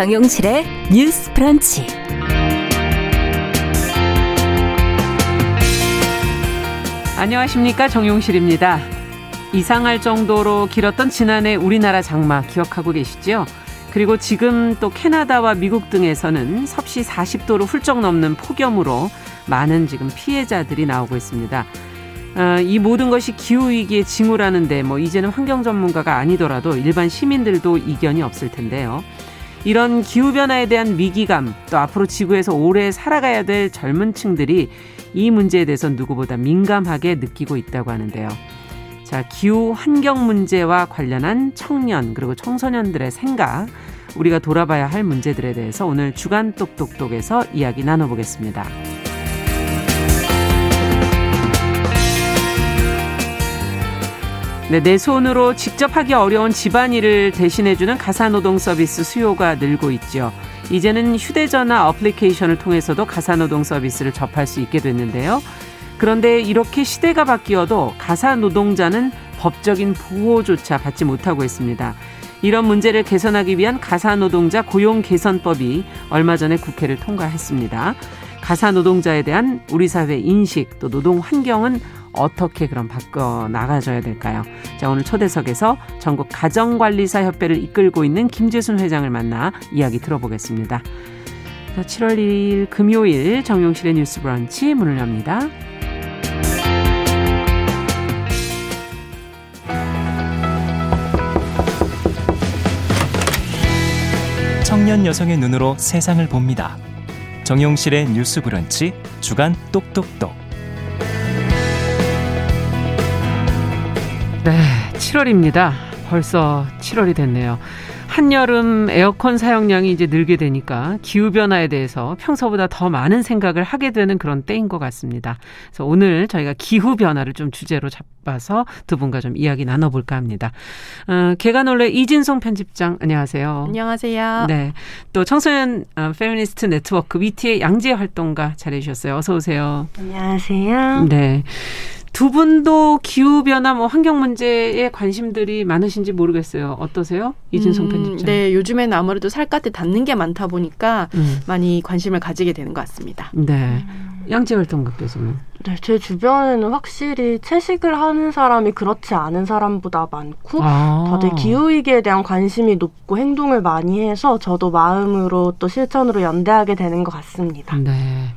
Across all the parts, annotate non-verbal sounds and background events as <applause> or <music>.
정용실의 뉴스 프런치. 안녕하십니까 정용실입니다. 이상할 정도로 길었던 지난해 우리나라 장마 기억하고 계시죠? 그리고 지금 또 캐나다와 미국 등에서는 섭씨 40도로 훌쩍 넘는 폭염으로 많은 지금 피해자들이 나오고 있습니다. 어, 이 모든 것이 기후 위기의 징후라는데 뭐 이제는 환경 전문가가 아니더라도 일반 시민들도 이견이 없을 텐데요. 이런 기후 변화에 대한 위기감 또 앞으로 지구에서 오래 살아가야 될 젊은 층들이 이 문제에 대해서 누구보다 민감하게 느끼고 있다고 하는데요. 자, 기후 환경 문제와 관련한 청년 그리고 청소년들의 생각 우리가 돌아봐야 할 문제들에 대해서 오늘 주간 똑똑똑에서 이야기 나눠보겠습니다. 네, 내 손으로 직접 하기 어려운 집안일을 대신해주는 가사노동 서비스 수요가 늘고 있죠. 이제는 휴대전화 어플리케이션을 통해서도 가사노동 서비스를 접할 수 있게 됐는데요. 그런데 이렇게 시대가 바뀌어도 가사노동자는 법적인 보호조차 받지 못하고 있습니다. 이런 문제를 개선하기 위한 가사노동자 고용 개선법이 얼마 전에 국회를 통과했습니다. 가사노동자에 대한 우리 사회 인식 또 노동 환경은 어떻게 그럼 바꿔 나가줘야 될까요? 자, 오늘 초대석에서 전국 가정관리사 협회를 이끌고 있는 김재순 회장을 만나 이야기 들어보겠습니다. 자, 7월 1일 금요일 정용실의 뉴스 브런치 문을 엽니다. 청년 여성의 눈으로 세상을 봅니다. 정용실의 뉴스 브런치 주간 똑똑똑. 네, 7월입니다. 벌써 7월이 됐네요. 한여름 에어컨 사용량이 이제 늘게 되니까 기후변화에 대해서 평소보다 더 많은 생각을 하게 되는 그런 때인 것 같습니다. 그래서 오늘 저희가 기후변화를 좀 주제로 잡아서 두 분과 좀 이야기 나눠볼까 합니다. 어, 개관올레 이진송 편집장, 안녕하세요. 안녕하세요. 네. 또 청소년 어, 페미니스트 네트워크 위티의 양지혜 활동가 자리해주셨어요. 어서오세요. 안녕하세요. 네. 두 분도 기후 변화 뭐 환경 문제에 관심들이 많으신지 모르겠어요. 어떠세요? 이진성 음, 편집장. 네, 요즘에는 아무래도 살갗에 닿는 게 많다 보니까 음. 많이 관심을 가지게 되는 것 같습니다. 네. 양지혜 활동가께서는 네, 제 주변에는 확실히 채식을 하는 사람이 그렇지 않은 사람보다 많고 아. 다들 기후 위기에 대한 관심이 높고 행동을 많이 해서 저도 마음으로 또 실천으로 연대하게 되는 것 같습니다. 네.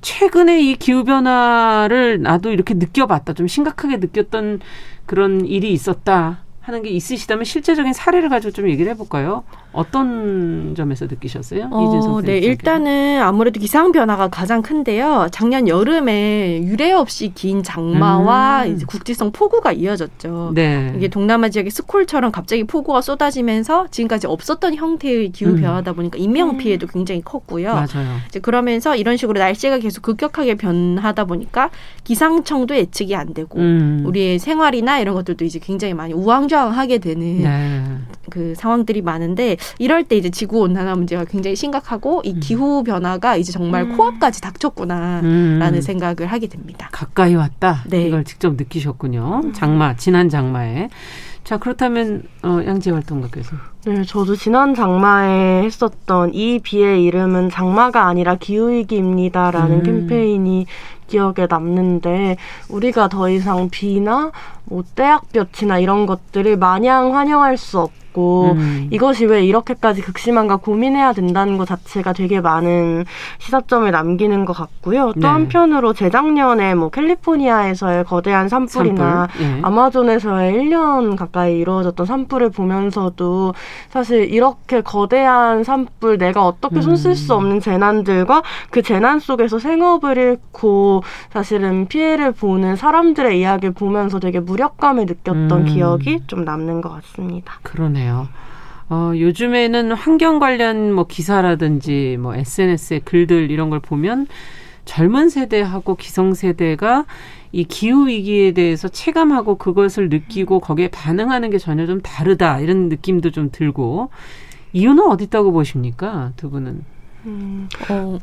최근에 이 기후 변화를 나도 이렇게 느껴봤다. 좀 심각하게 느꼈던 그런 일이 있었다. 하는 게 있으시다면 실제적인 사례를 가지고 좀 얘기를 해볼까요? 어떤 점에서 느끼셨어요? 어, 네? 일단은 아무래도 기상 변화가 가장 큰데요. 작년 여름에 유례 없이 긴 장마와 음. 이제 국지성 폭우가 이어졌죠. 네. 이게 동남아 지역의 스콜처럼 갑자기 폭우가 쏟아지면서 지금까지 없었던 형태의 기후 음. 변화다 보니까 인명 피해도 굉장히 컸고요. 맞아요. 이제 그러면서 이런 식으로 날씨가 계속 급격하게 변하다 보니까 기상청도 예측이 안 되고 음. 우리의 생활이나 이런 것들도 이제 굉장히 많이 우왕 좌왕하게 되는 네. 그 상황들이 많은데 이럴 때 이제 지구 온난화 문제가 굉장히 심각하고 이 기후 변화가 이제 정말 음. 코앞까지 닥쳤구나라는 음. 생각을 하게 됩니다. 가까이 왔다. 네. 이걸 직접 느끼셨군요. 장마, 지난 장마에. 자, 그렇다면, 어, 양재 활동가께서. 네, 저도 지난 장마에 했었던 이 비의 이름은 장마가 아니라 기후위기입니다라는 음. 캠페인이 기억에 남는데 우리가 더 이상 비나 뭐 떼약볕이나 이런 것들을 마냥 환영할 수 없 고 음. 이것이 왜 이렇게까지 극심한가 고민해야 된다는 것 자체가 되게 많은 시사점을 남기는 것 같고요. 또 네. 한편으로 재작년에 뭐 캘리포니아에서의 거대한 산불이나 산불. 예. 아마존에서의 1년 가까이 이루어졌던 산불을 보면서도 사실 이렇게 거대한 산불 내가 어떻게 손쓸수 음. 없는 재난들과 그 재난 속에서 생업을 잃고 사실은 피해를 보는 사람들의 이야기를 보면서 되게 무력감을 느꼈던 음. 기억이 좀 남는 것 같습니다. 그러네 요. 어, 요즘에는 환경 관련 뭐 기사라든지 뭐 SNS의 글들 이런 걸 보면 젊은 세대하고 기성 세대가 이 기후 위기에 대해서 체감하고 그것을 느끼고 거기에 반응하는 게 전혀 좀 다르다 이런 느낌도 좀 들고 이유는 어디 있다고 보십니까 두 분은? 음, 어,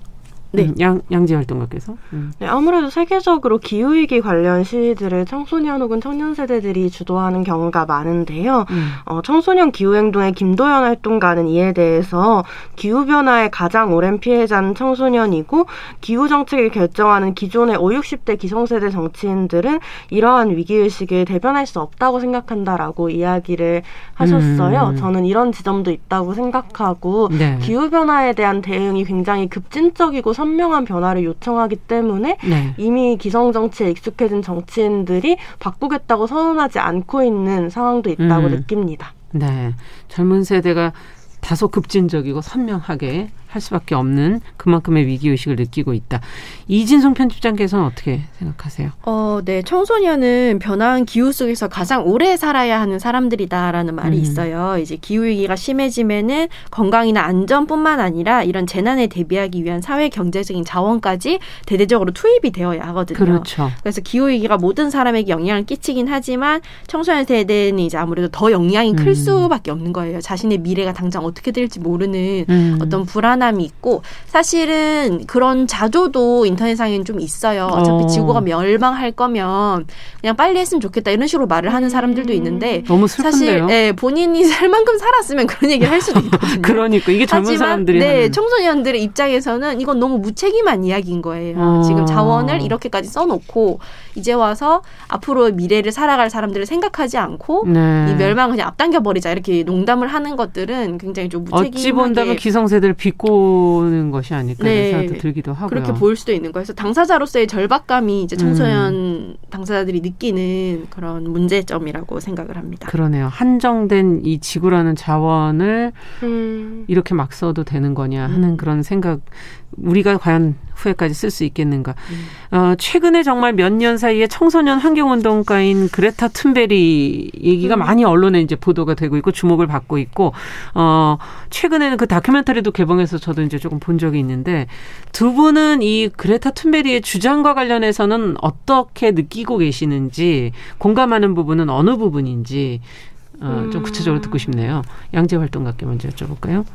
네. 음, 양 양지 활동가께서. 음. 네, 아무래도 세계적으로 기후위기 관련 시위들을 청소년 혹은 청년 세대들이 주도하는 경우가 많은데요. 음. 어, 청소년 기후행동의 김도연 활동가는 이에 대해서 기후변화의 가장 오랜 피해자는 청소년이고 기후정책을 결정하는 기존의 5, 60대 기성세대 정치인들은 이러한 위기의식을 대변할 수 없다고 생각한다라고 이야기를 하셨어요. 음. 저는 이런 지점도 있다고 생각하고 네. 기후변화에 대한 대응이 굉장히 급진적이고 선명한 변화를 요청하기 때문에 네. 이미 기성 정치에 익숙해진 정치인들이 바꾸겠다고 선언하지 않고 있는 상황도 있다고 음. 느낍니다. 네. 젊은 세대가 다소 급진적이고 선명하게 할 수밖에 없는 그만큼의 위기 의식을 느끼고 있다. 이진송 편집장께서는 어떻게 생각하세요? 어, 네. 청소년은 변화한 기후 속에서 가장 오래 살아야 하는 사람들이다라는 말이 음. 있어요. 이제 기후 위기가 심해지면은 건강이나 안전뿐만 아니라 이런 재난에 대비하기 위한 사회 경제적인 자원까지 대대적으로 투입이 되어야 하거든요. 그렇죠. 그래서 기후 위기가 모든 사람에게 영향을 끼치긴 하지만 청소년 세대는 이제 아무래도 더 영향이 클 음. 수밖에 없는 거예요. 자신의 미래가 당장 어떻게 될지 모르는 음. 어떤 불안 함이 있고 사실은 그런 자조도 인터넷상에는 좀 있어요. 어차피 어. 지구가 멸망할 거면 그냥 빨리 했으면 좋겠다 이런 식으로 말을 하는 사람들도 있는데 너무 사실 슬픈데요. 예, 본인이 <laughs> 살 만큼 살았으면 그런 얘기를 할 수도 있거든요. 그러니까 이게 젊은 하지만 사람들이 네 하는 청소년들의 입장에서는 이건 너무 무책임한 이야기인 거예요. 어. 지금 자원을 이렇게까지 써놓고 이제 와서 앞으로 미래를 살아갈 사람들을 생각하지 않고 네. 이 멸망을 그냥 앞당겨 버리자 이렇게 농담을 하는 것들은 굉장히 좀 무책임하게 어찌 본다면 기성세대를 비꼬 는 것이 아닐까 네. 생각도 들기도 하고요. 그렇게 보일 수도 있는 거예요. 그래서 당사자로서의 절박감이 이제 청소년 당사자들이 느끼는 그런 문제점이라고 생각을 합니다. 그러네요. 한정된 이 지구라는 자원을 음. 이렇게 막 써도 되는 거냐 하는 음. 그런 생각 우리가 과연 후회까지 쓸 수 있겠는가. 음. 어, 최근에 정말 몇 년 사이에 청소년 환경운동가인 그레타 툰베리 얘기가 음. 많이 언론에 이제 보도가 되고 있고 주목을 받고 있고 어, 최근에는 그 다큐멘터리도 개봉해서 저도 이제 조금 본 적이 있는데 두 분은 이 그레타 툰베리의 주장과 관련해서는 어떻게 느끼고 계시는지 공감하는 부분은 어느 부분인지 어, 좀 음. 구체적으로 듣고 싶네요. 양재 활동가께 먼저 여쭤볼까요?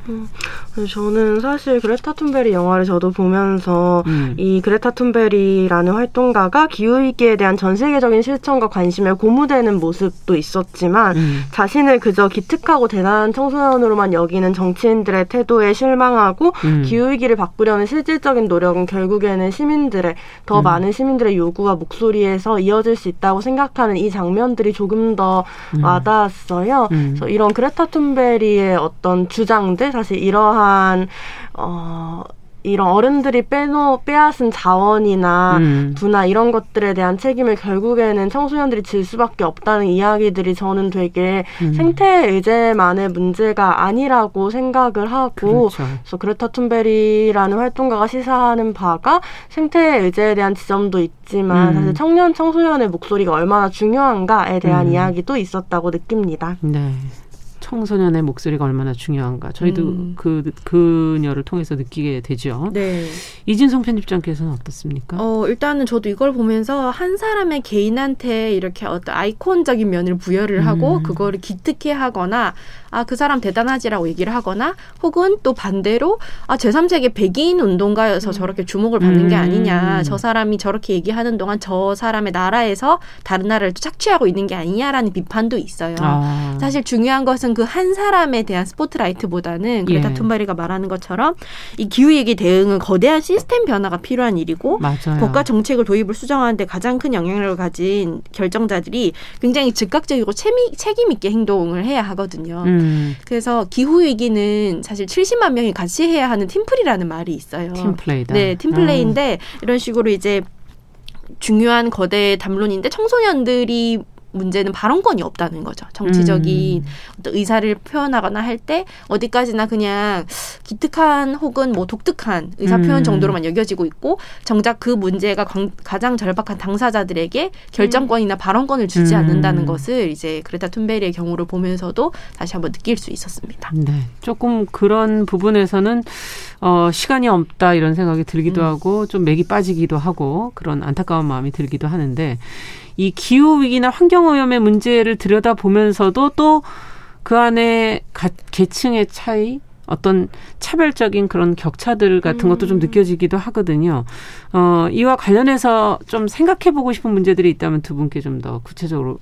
저는 사실 그레타 툰베리 영화를 저도 보면서 음. 이 그레타 툰베리라는 활동가가 기후위기에 대한 전 세계적인 실천과 관심에 고무되는 모습도 있었지만 음. 자신을 그저 기특하고 대단한 청소년으로만 여기는 정치인들의 태도에 실망하고 음. 기후위기를 바꾸려는 실질적인 노력은 결국에는 시민들의 더 음. 많은 시민들의 요구와 목소리에서 이어질 수 있다고 생각하는 이 장면들이 조금 더 음. 와닿았어 요. 음. 그래서 이런 그레타 툰베리의 어떤 주장들 사실 이러한 어 이런 어른들이 빼놓 빼앗은 자원이나 음. 부나 이런 것들에 대한 책임을 결국에는 청소년들이 질 수밖에 없다는 이야기들이 저는 되게 음. 생태 의제만의 문제가 아니라고 생각을 하고 그렇죠. 그래서 그레타 툰베리라는 활동가가 시사하는 바가 생태 의제에 대한 지점도 있지만 음. 사실 청년 청소년의 목소리가 얼마나 중요한가에 대한 음. 이야기도 있었다고 느낍니다. 네. 청소년의 목소리가 얼마나 중요한가. 저희도 음. 그 그녀를 통해서 느끼게 되죠. 네. 이진성 편집장께서는 어떻습니까? 어, 일단은 저도 이걸 보면서 한 사람의 개인한테 이렇게 어떤 아이콘적인 면을 부여를 하고 음. 그거를 기특해 하거나 아, 그 사람 대단하지라고 얘기를 하거나 혹은 또 반대로 아, 제3세계 백인 운동가여서 저렇게 주목을 받는 게 음. 아니냐. 저 사람이 저렇게 얘기하는 동안 저 사람의 나라에서 다른 나라를 또 착취하고 있는 게 아니냐라는 비판도 있어요. 아. 사실 중요한 것은 그 한 사람에 대한 스포트라이트보다는 그레타 예. 툰바리가 말하는 것처럼 이 기후위기 대응은 거대한 시스템 변화가 필요한 일이고 맞아요. 국가 정책을 도입을 수정하는데 가장 큰 영향력을 가진 결정자들이 굉장히 즉각적이고 책임, 책임 있게 행동을 해야 하거든요. 음, 그래서 기후 위기는 사실 70만 명이 같이 해야 하는 팀플이라는 말이 있어요. 팀플레이다. 네, 팀플레이인데 이런 식으로 이제 중요한 거대 담론인데 청소년들이 문제는 발언권이 없다는 거죠. 정치적인 음. 어떤 의사를 표현하거나 할 때 어디까지나 그냥 기특한 혹은 뭐 독특한 의사 표현 음. 정도로만 여겨지고 있고 정작 그 문제가 광- 가장 절박한 당사자들에게 결정권이나 발언권을 주지 음. 않는다는 것을 이제 그레타 툰베리의 경우를 보면서도 다시 한번 느낄 수 있었습니다. 네. 조금 그런 부분에서는 어, 시간이 없다 이런 생각이 들기도 음. 하고 좀 맥이 빠지기도 하고 그런 안타까운 마음이 들기도 하는데 이 기후 위기나 환경 오염의 문제를 들여다 보면서도 또 그 안에 가, 계층의 차이 어떤 차별적인 그런 격차들 같은 것도 좀 음. 느껴지기도 하거든요. 어, 이와 관련해서 좀 생각해 보고 싶은 문제들이 있다면 두 분께 좀 더 구체적으로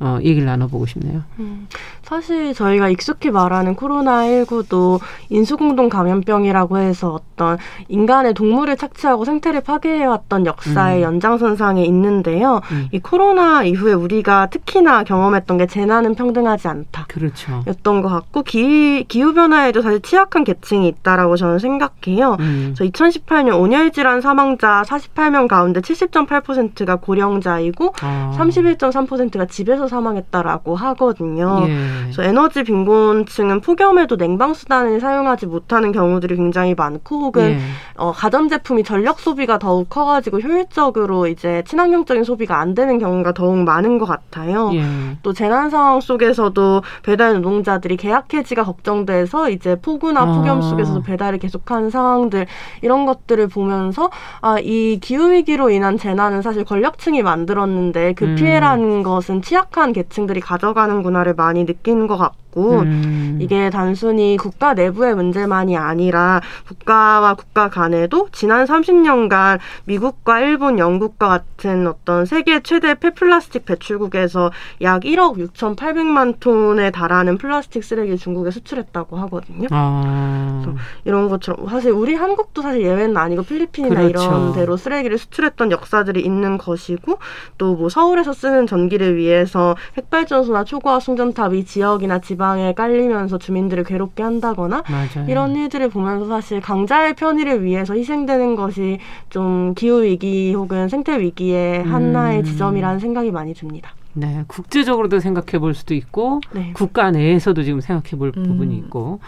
어, 얘기를 나눠보고 싶네요. 음, 사실 저희가 익숙히 말하는 코로나19도 인수공동 감염병이라고 해서 어떤 인간의 동물을 착취하고 생태를 파괴해왔던 역사의 음. 연장선상에 있는데요. 음. 이 코로나 이후에 우리가 특히나 경험했던 게 재난은 평등하지 않다. 그렇죠. 였던 것 같고 기, 기후변화에도 사실 취약한 계층이 있다라고 저는 생각해요. 음. 저 2018년 온열 질환 사망자 48명 가운데 70.8%가 고령자이고 아. 31.3%가 집에서 사망했다라고 하거든요. 예. 그래서 에너지 빈곤층은 폭염에도 냉방 수단을 사용하지 못하는 경우들이 굉장히 많고 혹은 예. 어, 가전제품이 전력 소비가 더욱 커가지고 효율적으로 이제 친환경적인 소비가 안 되는 경우가 더욱 많은 것 같아요. 예. 또 재난 상황 속에서도 배달 노동자들이 계약 해지가 걱정돼서 이제 폭우나 아. 폭염 속에서도 배달을 계속하는 상황들 이런 것들을 보면서 아 이 기후 위기로 인한 재난은 사실 권력층이 만들었는데 그 음. 피해라는 것은 취약한 계층들이 가져가는구나를 많이 느끼는 것 같고 음. 이게 단순히 국가 내부의 문제만이 아니라 국가와 국가 간에도 지난 30년간 미국과 일본, 영국과 같은 어떤 세계 최대 폐플라스틱 배출국에서 약 1억 6,800만 톤에 달하는 플라스틱 쓰레기를 중국에 수출했다고 하거든요. 아. 이런 것처럼 사실 우리 한국도 사실 예외는 아니고 필리핀이나 그렇죠. 이런 데로 쓰레기를 수출했던 역사들이 있는 것이고 또 뭐 서울에서 쓰는 전기를 위해서 핵발전소나 초고압 송전탑이 지역이나 지방에 깔리면서 주민들을 괴롭게 한다거나 맞아요. 이런 일들을 보면서 사실 강자의 편의를 위해서 희생되는 것이 좀 기후 위기 혹은 생태 위기의 하나의 음. 지점이라는 생각이 많이 듭니다. 네, 국제적으로도 생각해 볼 수도 있고 네. 국가 내에서도 지금 생각해 볼 음. 부분이 있고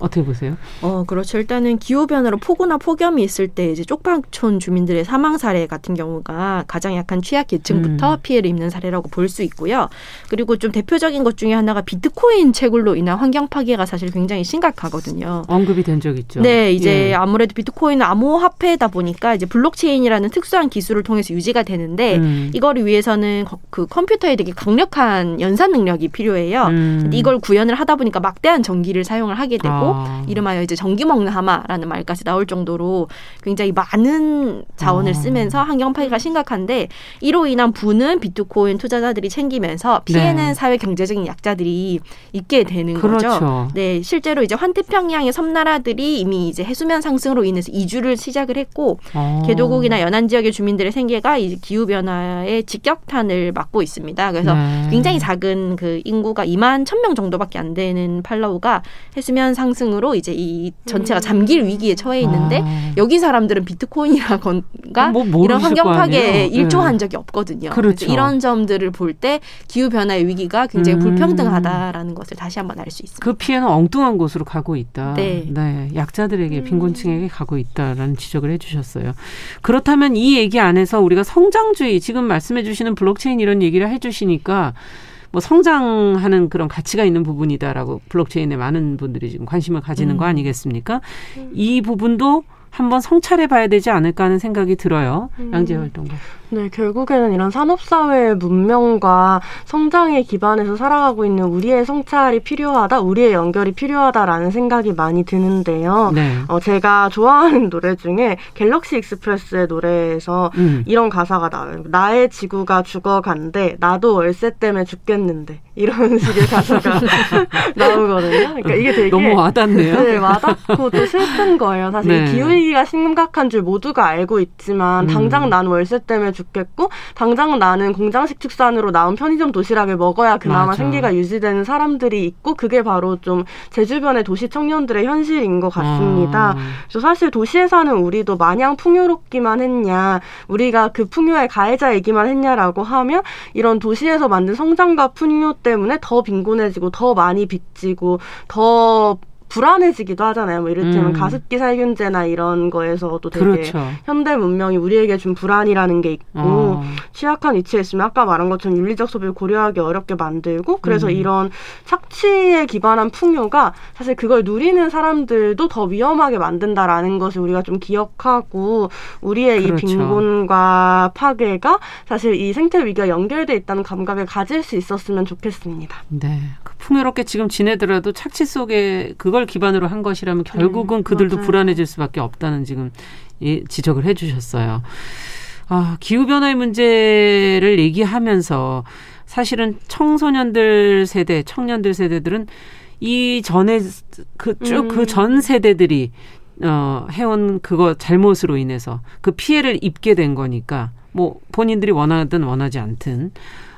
어떻게 보세요? 어, 그렇죠. 일단은 기후 변화로 폭우나 폭염이 있을 때 이제 쪽방촌 주민들의 사망 사례 같은 경우가 가장 약한 취약 계층부터 음. 피해를 입는 사례라고 볼 수 있고요. 그리고 좀 대표적인 것 중에 하나가 비트코인 채굴로 인한 환경 파괴가 사실 굉장히 심각하거든요. 언급이 된 적 있죠. 네, 이제 예. 아무래도 비트코인은 암호화폐다 보니까 이제 블록체인이라는 특수한 기술을 통해서 유지가 되는데 음. 이거를 위해서는 거- 그 컴퓨터에 되게 강력한 연산 능력이 필요해요. 음. 이걸 구현을 하다 보니까 막대한 전기를 사용을 하게 되고 아. 이름하여 이제 전기 먹는 하마라는 말까지 나올 정도로 굉장히 많은 자원을 아. 쓰면서 환경 파괴가 심각한데 이로 인한 부는 비트코인 투자자들이 챙기면서 피해는 네. 사회 경제적인 약자들이 있게 되는 그렇죠. 거죠. 네, 실제로 이제 환태평양의 섬나라들이 이미 이제 해수면 상승으로 인해서 이주를 시작을 했고 어. 개도국이나 연안 지역의 주민들의 생계가 이제 기후 변화의 직격탄을 맞고 있습니다. 그래서 네. 굉장히 작은 그 인구가 2만 1000명 정도밖에 안 되는 팔라우가 해수면 상승 으로 이제 이 전체가 잠길 위기에 처해 있는데 아. 여기 사람들은 비트코인이라건가 뭐 이런 환경 거 파괴에 아니에요? 일조한 네. 적이 없거든요. 그렇죠. 이런 점들을 볼 때 기후 변화의 위기가 굉장히 음. 불평등하다라는 것을 다시 한번 알 수 있습니다. 그 피해는 엉뚱한 곳으로 가고 있다. 네. 약자들에게 빈곤층에게 가고 있다라는 지적을 해주셨어요. 그렇다면 이 얘기 안에서 우리가 성장주의 지금 말씀해주시는 블록체인 이런 얘기를 해주시니까 뭐 성장하는 그런 가치가 있는 부분이다라고 블록체인에 많은 분들이 지금 관심을 가지는 거 아니겠습니까? 이 부분도 한번 성찰해 봐야 되지 않을까 하는 생각이 들어요. 양지혜 활동가. 네, 결국에는 이런 산업사회의 문명과 성장에 기반해서 살아가고 있는 우리의 성찰이 필요하다, 우리의 연결이 필요하다라는 생각이 많이 드는데요. 네. 어, 제가 좋아하는 <laughs> 노래 중에 갤럭시 익스프레스의 노래에서 음. 이런 가사가 나와요. 나의 지구가 죽어간대, 나도 월세 때문에 죽겠는데. 이런 <laughs> 식의 가사가 <laughs> 나오거든요. 그러니까 이게 되게 너무 와닿네요. 네, 와닿고 또 슬픈 거예요. 사실 네. 기후위기가 심각한 줄 모두가 알고 있지만 음. 당장 난 월세 때문에 죽겠고 당장 나는 공장식 축산으로 나온 편의점 도시락을 먹어야 그나마 맞아. 생계가 유지되는 사람들이 있고 그게 바로 좀 제 주변의 도시 청년들의 현실인 것 같습니다. 아. 그래서 사실 도시에 사는 우리도 마냥 풍요롭기만 했냐, 우리가 그 풍요의 가해자이기만 했냐라고 하면 이런 도시에서 만든 성장과 풍요 때문에 더 빈곤해지고 더 많이 빚지고 더 불안해지기도 하잖아요. 뭐 이를테면 음. 가습기 살균제나 이런 거에서도 되게 그렇죠. 현대 문명이 우리에게 준 불안이라는 게 있고 어. 취약한 위치에 있으면 아까 말한 것처럼 윤리적 소비를 고려하기 어렵게 만들고 그래서 음. 이런 착취에 기반한 풍요가 사실 그걸 누리는 사람들도 더 위험하게 만든다라는 것을 우리가 좀 기억하고 우리의 그렇죠. 이 빈곤과 파괴가 사실 이 생태 위기가 연결돼 있다는 감각을 가질 수 있었으면 좋겠습니다. 네. 그 풍요롭게 지금 지내더라도 착취 속에 그걸 기반으로 한 것이라면 결국은 그들도 맞아요. 불안해질 수밖에 없다는 지금 이 지적을 해주셨어요. 아, 기후변화의 문제를 얘기하면서 사실은 청소년들 세대, 청년들 세대들은 이 전에 그쭉 음. 그전 세대들이 어, 해온 그거 잘못으로 인해서 그 피해를 입게 된 거니까 뭐 본인들이 원하든 원하지 않든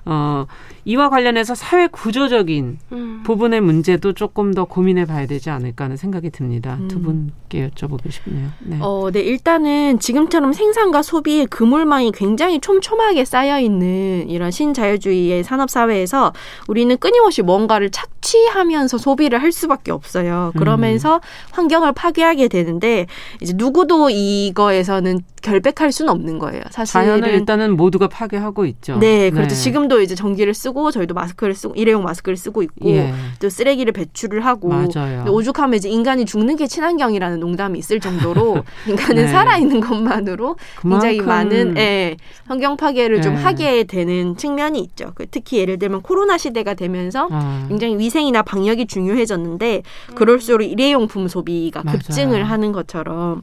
어, 이와 관련해서 사회 구조적인 음. 부분의 문제도 조금 더 고민해 봐야 되지 않을까 하는 생각이 듭니다. 두 음. 분께 여쭤보고 싶네요. 네. 어, 네, 일단은 지금처럼 생산과 소비의 그물망이 굉장히 촘촘하게 쌓여 있는 이런 신자유주의의 산업 사회에서 우리는 끊임없이 뭔가를 착취하면서 소비를 할 수밖에 없어요. 그러면서 환경을 파괴하게 되는데 이제 누구도 이거에서는 결백할 수는 없는 거예요. 사실은 자연을 일단은 모두가 파괴하고 있죠. 네, 그렇죠. 지금도 이제 전기를 쓰고 저희도 마스크를 쓰고 일회용 마스크를 쓰고 있고 예, 또 쓰레기를 배출을 하고 오죽하면 이제 인간이 죽는 게 친환경이라는 농담이 있을 정도로 <laughs> 인간은 네. 살아 있는 것만으로 굉장히 많은 예, 환경 파괴를 좀 네. 하게 되는 측면이 있죠. 그 특히 예를 들면 코로나 시대가 되면서 아, 굉장히 위생이나 방역이 중요해졌는데 그럴수록 일회용품 소비가 맞아요. 급증을 하는 것처럼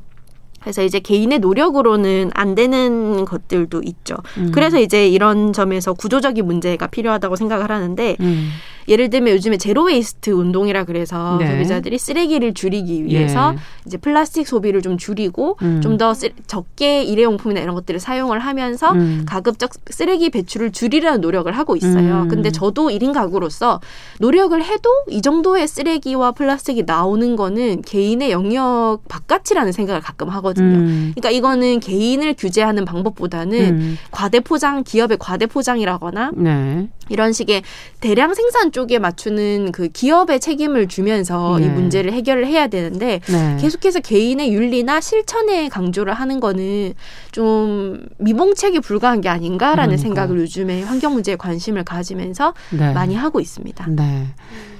그래서 이제 개인의 노력으로는 안 되는 것들도 있죠. 음. 그래서 이제 이런 점에서 구조적인 문제가 필요하다고 생각을 하는데 음, 예를 들면 요즘에 제로 웨이스트 운동이라 그래서 네. 소비자들이 쓰레기를 줄이기 위해서 예. 이제 플라스틱 소비를 좀 줄이고 음. 좀더 적게 일회용품이나 이런 것들을 사용을 하면서 음. 가급적 쓰레기 배출을 줄이려는 노력을 하고 있어요. 음. 근데 저도 1인 가구로서 노력을 해도 이 정도의 쓰레기와 플라스틱이 나오는 거는 개인의 영역 바깥이라는 생각을 가끔 하거든요. 음. 그러니까 이거는 개인을 규제하는 방법보다는 음. 과대 포장, 기업의 과대 포장이라거나 네. 이런 식의 대량 생산 쪽에 맞추는 그 기업의 책임을 주면서 네. 이 문제를 해결을 해야 되는데 네. 계속해서 개인의 윤리나 실천에 강조를 하는 거는 좀 미봉책에 불과한 게 아닌가라는 그러니까요. 생각을 요즘에 환경 문제에 관심을 가지면서 네. 많이 하고 있습니다. 네.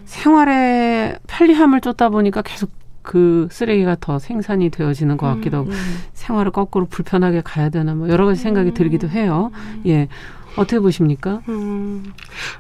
생활의 편리함을 쫓다 보니까 계속 그 쓰레기가 더 생산이 되어지는 것 같기도 하고 음. 생활을 거꾸로 불편하게 가야 되나 뭐 여러 가지 생각이 들기도 해요. 예. 어떻게 보십니까? 음,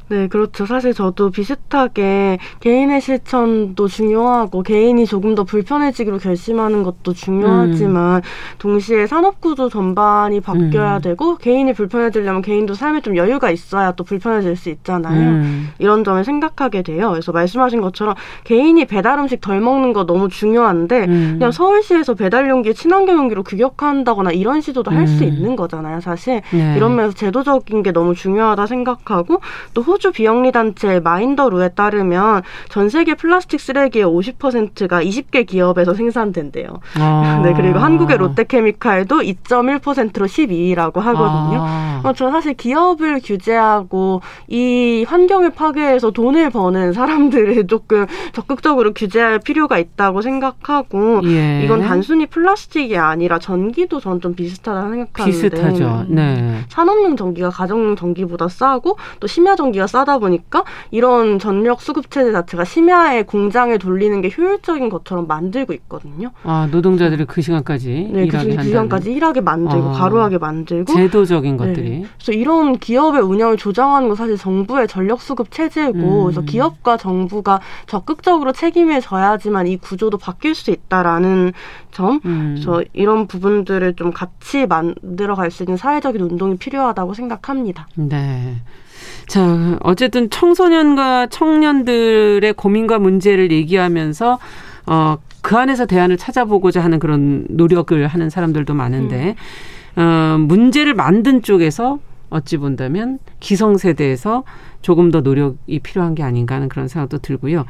네, 그렇죠. 사실 저도 비슷하게 개인의 실천도 중요하고 개인이 조금 더 불편해지기로 결심하는 것도 중요하지만 동시에 산업구조 전반이 바뀌어야 음. 되고 개인이 불편해지려면 개인도 삶에 좀 여유가 있어야 또 불편해질 수 있잖아요. 음. 이런 점을 생각하게 돼요. 그래서 말씀하신 것처럼 개인이 배달 음식 덜 먹는 거 너무 중요한데 음. 그냥 서울시에서 배달 용기 친환경 용기로 규격한다거나 이런 시도도 할수 음. 있는 거잖아요, 사실. 네. 이런 면에서 제도적인 게 너무 중요하다 생각하고 또 호주 비영리 단체 마인더루에 따르면 전 세계 플라스틱 쓰레기의 50%가 20개 기업에서 생산된대요. 아. 네, 그리고 한국의 롯데케미칼도 2.1%로 12위라고 하거든요. 아. 어, 저 사실 기업을 규제하고 이 환경을 파괴해서 돈을 버는 사람들을 <laughs> 조금 적극적으로 규제할 필요가 있다고 생각하고 예. 이건 단순히 플라스틱이 아니라 전기도 전 좀 비슷하다 생각하는데 비슷하죠. 네. 산업용 전기가 가 정용 전기보다 싸고 또 심야 전기가 싸다 보니까 이런 전력 수급 체제 자체가 심야에 공장에 돌리는 게 효율적인 것처럼 만들고 있거든요. 아 노동자들이 그 시간까지 네, 그, 일하게 그 시간까지 일하게 만들고 아. 가루하게 만들고 제도적인 네. 것들이 그래서 이런 기업의 운영을 조장하는 건 사실 정부의 전력 수급 체제고 음. 그래서 기업과 정부가 적극적으로 책임을 져야지만 이 구조도 바뀔 수 있다라는 점. 음. 그래서 이런 부분들을 좀 같이 만들어 갈 수 있는 사회적인 운동이 필요하다고 생각합니다. 네. 자, 어쨌든 청소년과 청년들의 고민과 문제를 얘기하면서 어, 그 안에서 대안을 찾아보고자 하는 그런 노력을 하는 사람들도 많은데 어, 문제를 만든 쪽에서 어찌 본다면 기성세대에서 조금 더 노력이 필요한 게 아닌가 하는 그런 생각도 들고요.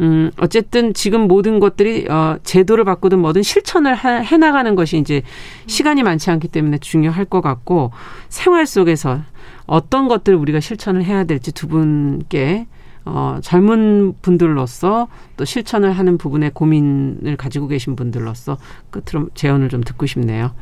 음, 어쨌든 지금 모든 것들이 어, 제도를 바꾸든 뭐든 실천을 하, 해나가는 것이 이제 시간이 많지 않기 때문에 중요할 것 같고 생활 속에서 어떤 것들을 우리가 실천을 해야 될지 두 분께 어, 젊은 분들로서 또 실천을 하는 부분에 고민을 가지고 계신 분들로서 끝으로 제언을 좀 듣고 싶네요.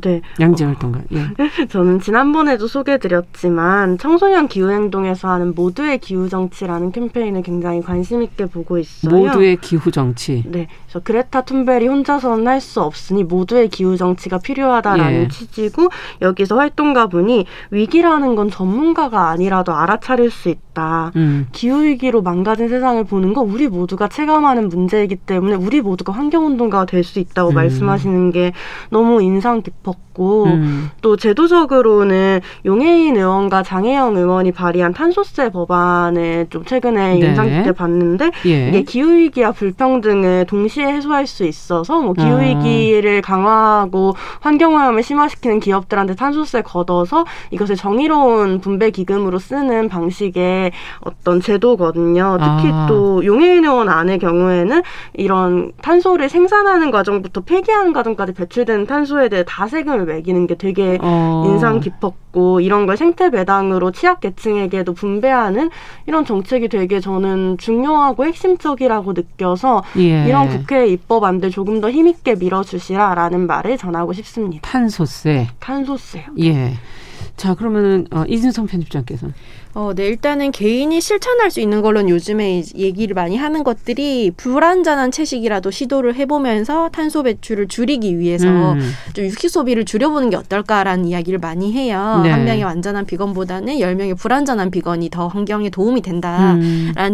네. 양재 활동가. 예. <laughs> 저는 지난번에도 소개드렸지만 청소년 기후 행동에서 하는 모두의 기후 정치라는 캠페인을 굉장히 관심 있게 보고 있어요. 모두의 기후 정치. 네. 그래서 그레타 툰베리 혼자서는 할 수 없으니 모두의 기후 정치가 필요하다라는 예. 취지고 여기서 활동가분이 위기라는 건 전문가가 아니라도 알아차릴 수 있다. 음. 기후 위기로 망가진 세상을 보는 거 우리 모두가 체감하는 문제이기 때문에 우리 모두가 환경 운동가가 될 수 있다고 음. 말씀하시는 게 너무 인상 깊복 었고 음. 또 제도적으로는 용해인 의원과 장혜영 의원이 발의한 탄소세 법안을 좀 최근에 네. 인상 깊게 봤는데 예. 이게 기후 위기와 불평등을 동시에 해소할 수 있어서 뭐 아. 기후 위기를 강화하고 환경 오염을 심화시키는 기업들한테 탄소세 걷어서 이것을 정의로운 분배 기금으로 쓰는 방식의 어떤 제도거든요. 특히 아. 또 용해인 의원 안의 경우에는 이런 탄소를 생산하는 과정부터 폐기하는 과정까지 배출되는 탄소에 대해 다세금 을 매기는 게 되게 어. 인상 깊었고 이런 걸 생태 배당으로 취약 계층에게도 분배하는 이런 정책이 되게 저는 중요하고 핵심적이라고 느껴서 예. 이런 국회 입법안들 조금 더 힘있게 밀어주시라라는 말을 전하고 싶습니다. 탄소세. 탄소세요. 예. 자, 그러면은 어, 이진성 편집장께서는 어, 네, 일단은 개인이 실천할 수 있는 걸로는 요즘에 얘기를 많이 하는 것들이 불안전한 채식이라도 시도를 해보면서 탄소 배출을 줄이기 위해서 음. 좀 육식 소비를 줄여보는 게 어떨까라는 이야기를 많이 해요. 네. 한 명의 완전한 비건보다는 열 명의 불안전한 비건이 더 환경에 도움이 된다라는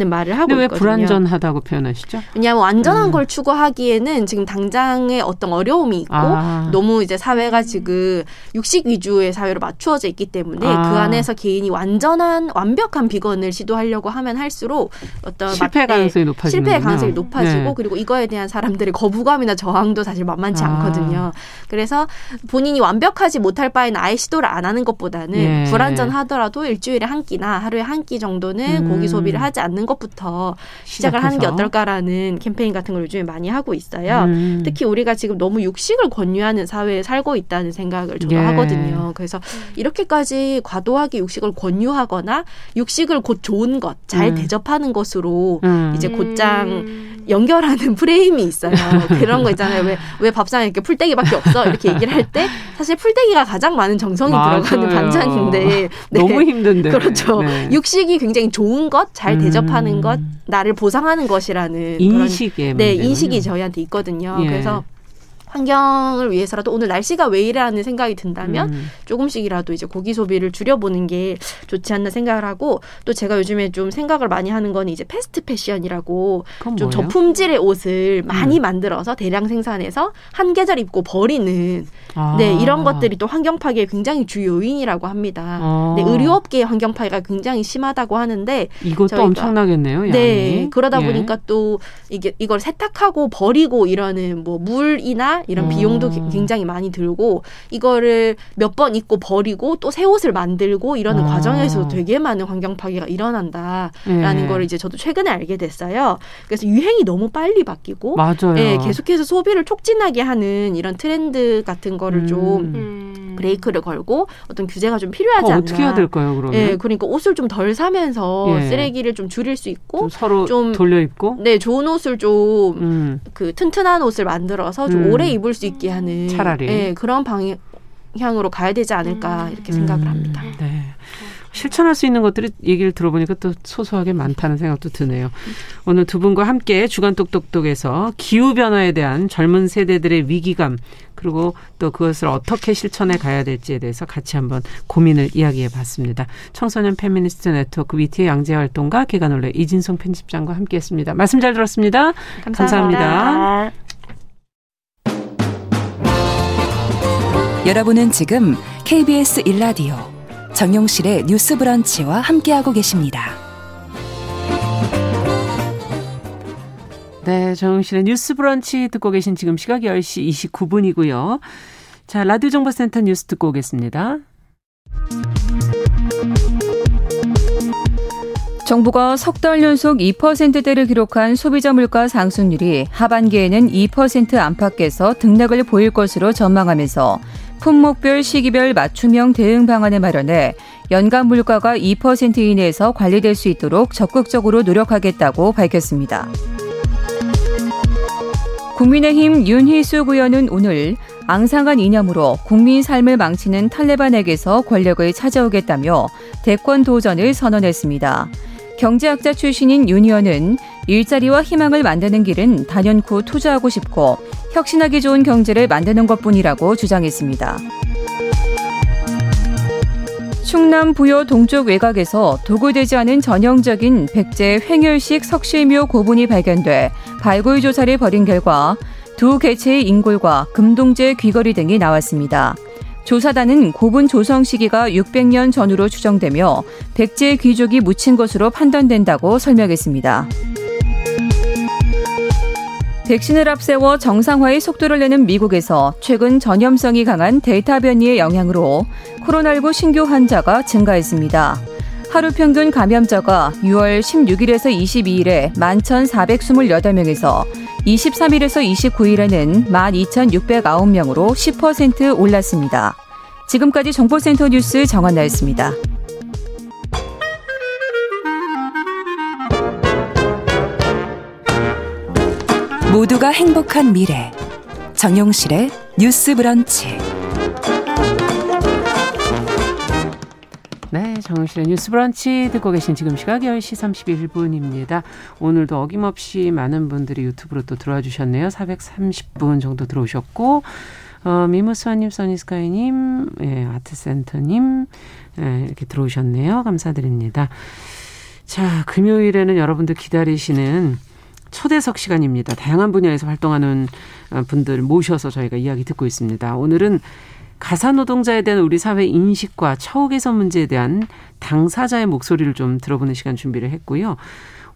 음. 말을 하고 근데 왜 있거든요. 불안전하다고 표현하시죠? 왜냐하면 완전한 음. 걸 추구하기에는 지금 당장의 어떤 어려움이 있고 아. 너무 이제 사회가 지금 육식 위주의 사회로 맞추어져 있기 때문에 아. 그 안에서 개인이 완전한 완벽한 비건을 시도하려고 하면 할수록 어떤 실패 맞- 가능성이 네, 높아지는 실패 가능성이 높아지고 네. 그리고 이거에 대한 사람들의 거부감이나 저항도 사실 만만치 아. 않거든요. 그래서 본인이 완벽하지 못할 바에는 아예 시도를 안 하는 것보다는 예. 불안전하더라도 일주일에 한 끼나 하루에 한 끼 정도는 음. 고기 소비를 하지 않는 것부터 시작을 하는 게 시작해서. 어떨까라는 캠페인 같은 걸 요즘에 많이 하고 있어요. 음. 특히 우리가 지금 너무 육식을 권유하는 사회에 살고 있다는 생각을 저도 예. 하거든요. 그래서 이렇게까지 과도하게 육식을 권유하거나 육식을 곧 좋은 것, 잘 음. 대접하는 것으로 음. 이제 곧장 연결하는 <laughs> 프레임이 있어요. <laughs> 그런 거 있잖아요. 왜, 왜 밥상에 이렇게 풀떼기밖에 없어? 이렇게 얘기를 할 때 사실 풀떼기가 가장 많은 정성이 맞아요. 들어가는 반찬인데 <laughs> 네. 너무 힘든데. 그렇죠. 네. 육식이 굉장히 좋은 것, 잘 음. 대접하는 것, 나를 보상하는 것이라는 그런 인식의 네, 문제군요. 인식이 저희한테 있거든요. 예. 그래서 환경을 위해서라도 오늘 날씨가 왜 이래라는 생각이 든다면 음. 조금씩이라도 이제 고기 소비를 줄여보는 게 좋지 않나 생각을 하고 또 제가 요즘에 좀 생각을 많이 하는 건 이제 패스트 패션이라고 좀? 저품질의 옷을 많이 음. 만들어서 대량 생산해서 한 계절 입고 버리는 아. 네 이런 것들이 또 환경 파괴의 굉장히 주 요인이라고 합니다. 어. 네, 의료업계의 환경 파괴가 굉장히 심하다고 하는데 이것도 저희가- 엄청나겠네요. 양이. 네 그러다 예. 보니까 또 이게 이걸 세탁하고 버리고 이러는 뭐 물이나 이런 어. 비용도 기- 굉장히 많이 들고 이거를 몇 번 입고 버리고 또 새 옷을 만들고 이러는 어. 과정에서도 되게 많은 환경 파괴가 일어난다라는 예. 거를 이제 저도 최근에 알게 됐어요. 그래서 유행이 너무 빨리 바뀌고 맞아요. 예, 계속해서 소비를 촉진하게 하는 이런 트렌드 같은 거를 좀 음. 브레이크를 걸고 어떤 규제가 좀 필요하지 그거 않나. 어떻게 해야 될까요, 그러면? 예, 그러니까 옷을 좀 덜 사면서 예. 쓰레기를 좀 줄일 수 있고 좀 서로 좀- 돌려 입고. 네, 좋은 옷을 좀 음. 그 튼튼한 옷을 만들어서 좀 음. 오래 입을 수 있게 하는 차라리. 예, 그런 방향으로 가야 되지 않을까 이렇게 생각을 음. 합니다. 네. 실천할 수 있는 것들이 얘기를 들어보니까 또 소소하게 많다는 생각도 드네요. 오늘 두 분과 함께 주간 똑똑똑에서 기후 변화에 대한 젊은 세대들의 위기감 그리고 또 그것을 어떻게 실천해 가야 될지에 대해서 같이 한번 고민을 이야기해 봤습니다. 청소년 페미니스트 네트워크 위티의 양재 활동가 개관올레 이진성 편집장과 함께했습니다. 말씀 잘 들었습니다. 감사합니다. 여러분은 지금 KBS 일라디오 정용실의 뉴스 브런치와 함께하고 계십니다. 네, 정용실의 뉴스 브런치 듣고 계신 지금 시각 10시 29분이고요. 자, 라디오 정보센터 뉴스 듣고 오겠습니다. 정부가 석 달 연속 2%대를 기록한 소비자 물가 상승률이 하반기에는 2% 안팎에서 등락을 보일 것으로 전망하면서 품목별 시기별 맞춤형 대응 방안을 마련해 연간 물가가 2% 이내에서 관리될 수 있도록 적극적으로 노력하겠다고 밝혔습니다. 국민의힘 윤희숙 의원은 오늘 앙상한 이념으로 국민 삶을 망치는 탈레반에게서 권력을 찾아오겠다며 대권 도전을 선언했습니다. 경제학자 출신인 윤 의원은 일자리와 희망을 만드는 길은 단연코 투자하고 싶고 혁신하기 좋은 경제를 만드는 것뿐이라고 주장했습니다. 충남 부여 동쪽 외곽에서 도굴되지 않은 전형적인 백제 횡혈식 석실묘 고분이 발견돼 발굴 조사를 벌인 결과 두 개체의 인골과 금동제 귀걸이 등이 나왔습니다. 조사단은 고분 조성 시기가 600년 전으로 추정되며 백제 귀족이 묻힌 것으로 판단된다고 설명했습니다. 백신을 앞세워 정상화의 속도를 내는 미국에서 최근 전염성이 강한 델타 변이의 영향으로 코로나19 신규 환자가 증가했습니다. 하루 평균 감염자가 6월 16일에서 22일에 11,428명에서 23일에서 29일에는 12,609명으로 10% 올랐습니다. 지금까지 정보센터 뉴스 정한나였습니다. 모두가 행복한 미래 정용실의 뉴스 브런치 네, 정실의 뉴스 브런치 듣고 계신 지금 시각 10시 31분입니다. 오늘도 어김없이 많은 분들이 유튜브로 또 들어와 주셨네요. 430분 정도 들어오셨고 어, 미무스와님, 써니스카이님, 예, 아트센터님 예, 이렇게 들어오셨네요. 감사드립니다. 자, 금요일에는 여러분들 기다리시는 초대석 시간입니다. 다양한 분야에서 활동하는 어, 분들 모셔서 저희가 이야기 듣고 있습니다. 오늘은 가사 노동자에 대한 우리 사회 인식과 처우 개선 문제에 대한 당사자의 목소리를 좀 들어보는 시간 준비를 했고요.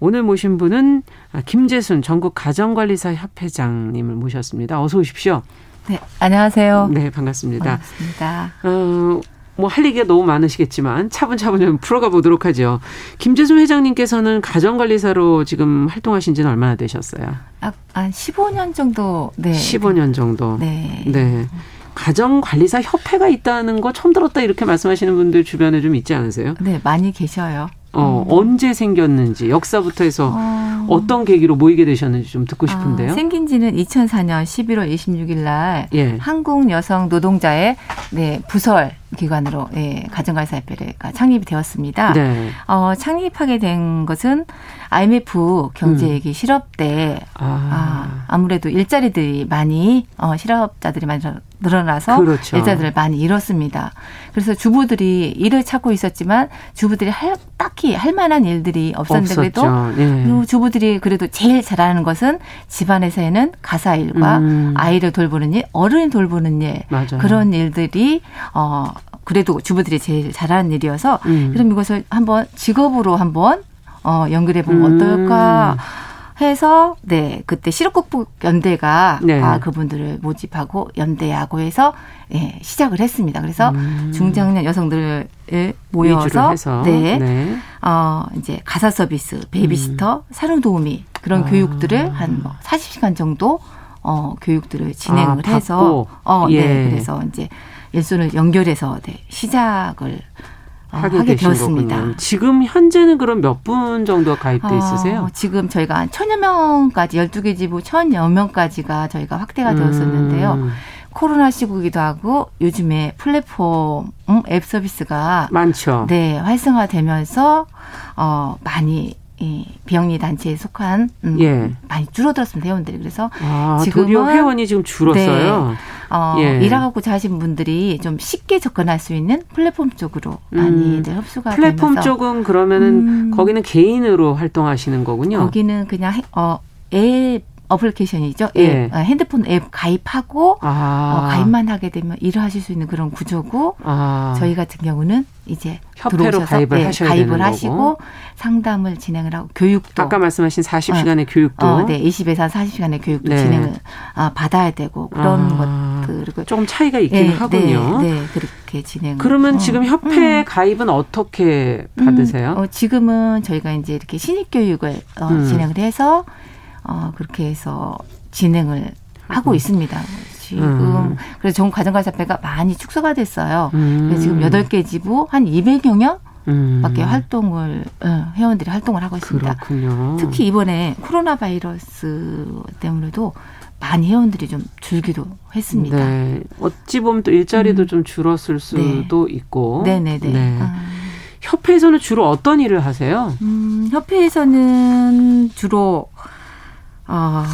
오늘 모신 분은 김재순 전국 가정관리사 협회장님을 모셨습니다. 어서 오십시오. 네, 안녕하세요. 네, 반갑습니다. 반갑습니다. 어, 뭐 할 얘기가 너무 많으시겠지만 차분차분 좀 풀어가 보도록 하죠. 김재순 회장님께서는 가정관리사로 지금 활동하신 지는 얼마나 되셨어요? 아, 한 15년 정도. 네. 15년 정도. 네. 네. 가정관리사 협회가 있다는 거 처음 들었다 이렇게 말씀하시는 분들 주변에 좀 있지 않으세요? 네, 많이 계셔요. 어, 음. 언제 생겼는지 역사부터 해서 어... 떤 계기로 모이게 되셨는지 좀 듣고 싶은데요. 아, 생긴 지는 2004년 11월 26일 날 예. 한국 여성 노동자의 네, 부설 기관으로 예, 가정관리사협회가 창립이 되었습니다. 네. 어, 창립하게 된 것은 IMF 경제위기 음. 실업 때 아. 아, 아무래도 일자리들이 많이 어, 실업자들이 많이 늘어나서 그렇죠. 일자들을 많이 잃었습니다. 그래서 주부들이 일을 찾고 있었지만 주부들이 할, 딱히 할 만한 일들이 없었는데 그래도 예. 주부들이 그래도 제일 잘하는 것은 집안에서는 가사 일과 음. 아이를 돌보는 일, 어른을 돌보는 일 맞아요. 그런 일들이 어 그래도 주부들이 제일 잘하는 일이어서 음. 그럼 이것을 한번 직업으로 한번 어 연결해 보면 음. 어떨까 해서 네 그때 실업극복 연대가 네. 아, 그분들을 모집하고 연대하고 해서 예, 시작을 했습니다. 그래서 음. 중장년 여성들을 모여서 네, 네. 어 이제 가사 서비스, 베이비시터, 음. 사령 도우미 그런 아. 교육들을 한 뭐 40시간 정도 어 교육들을 진행을 아, 해서 어 네, 예. 네 그래서 이제 일손을 연결해서 네, 시작을 어, 하게, 하게 되었습니다. 거군요. 지금 현재는 그럼 몇 분 정도 가입돼 있으세요? 어, 지금 저희가 한 천여 명까지 12개 지부 천여 명까지가 저희가 확대가 음. 되었었는데요. 코로나 시국이기도 하고 요즘에 플랫폼 음, 앱 서비스가 많죠. 네, 활성화되면서 어 많이 이 비영리 단체에 속한 음, 예. 많이 줄어들었습니다 회원들이 그래서 아, 지금 회원이 지금 줄었어요. 네. 어, 예. 일하고자 하신 분들이 좀 쉽게 접근할 수 있는 플랫폼 쪽으로 많이 음. 흡수가 플랫폼 되면서. 쪽은 그러면은 음. 거기는 개인으로 활동하시는 거군요. 거기는 그냥 어, 앱 어플리케이션이죠. 예. 예. 핸드폰 앱 가입하고 아. 어, 가입만 하게 되면 일을 하실 수 있는 그런 구조고 아. 저희 같은 경우는 이제 협회로 가입을 예, 하셔야 가입을 되는 하시고 거고. 상담을 진행을 하고 교육도 아까 말씀하신 40시간의 어, 교육도 어, 네, 20에서 40시간의 교육도 네. 진행을 아, 받아야 되고 그런 아. 것들 조금 차이가 있긴 네, 하군요. 네, 네, 그렇게 진행. 그러면 어. 지금 협회 음. 가입은 어떻게 받으세요? 음, 어, 지금은 저희가 이제 이렇게 신입 교육을 어, 음. 진행을 해서 어, 그렇게 해서 진행을 하고 음. 있습니다. 지금 음. 그래서 전 가정가사패가 많이 축소가 됐어요. 음. 지금 여덟 개 지부 한 200여 명 음. 밖에 활동을 어, 회원들이 활동을 하고 있습니다. 그렇군요. 특히 이번에 코로나 바이러스 때문에도 많이 회원들이 좀 줄기도 했습니다. 네. 어찌 보면 또 일자리도 음. 좀 줄었을 수도 네. 있고. 네네네. 네. 아. 협회에서는 주로 어떤 일을 하세요? 음, 협회에서는 주로 어,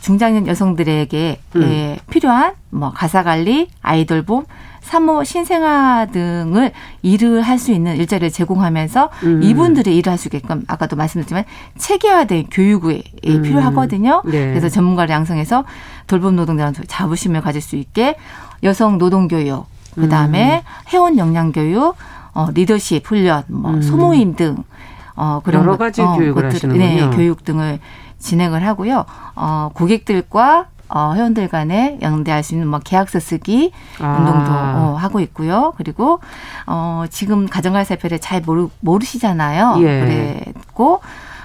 중장년 여성들에게 음. 예, 필요한 뭐 가사 관리, 아이돌봄, 사모 신생아 등을 일을 할 수 있는 일자리를 제공하면서 음. 이분들의 일을 할 수 있게끔 아까도 말씀드렸지만 체계화된 교육이 음. 필요하거든요. 네. 그래서 전문가를 양성해서 돌봄 노동자한테 자부심을 가질 수 있게 여성 노동 교육, 그 다음에 음. 회원 역량 교육, 어, 리더십 훈련, 뭐 음. 소모임 등 어, 그런 여러 가지 것, 어, 교육을 것들, 하시는군요. 네, 교육 등을 진행을 하고요. 어, 고객들과 어, 회원들 간에 양대할 수 있는 뭐 계약서 쓰기 아. 운동도 어, 하고 있고요. 그리고 어, 지금 가정갈사표를 잘 모르, 모르시잖아요. 예. 그랬고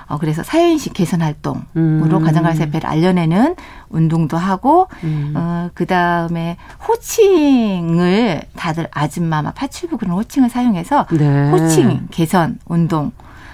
어, 그래서 사회인식 개선 활동으로 음. 가정갈사표를 알려내는 운동도 하고, 음. 어, 그 다음에 호칭을 다들 아줌마, 막 파출부 그런 호칭을 사용해서 네. 호칭 개선 운동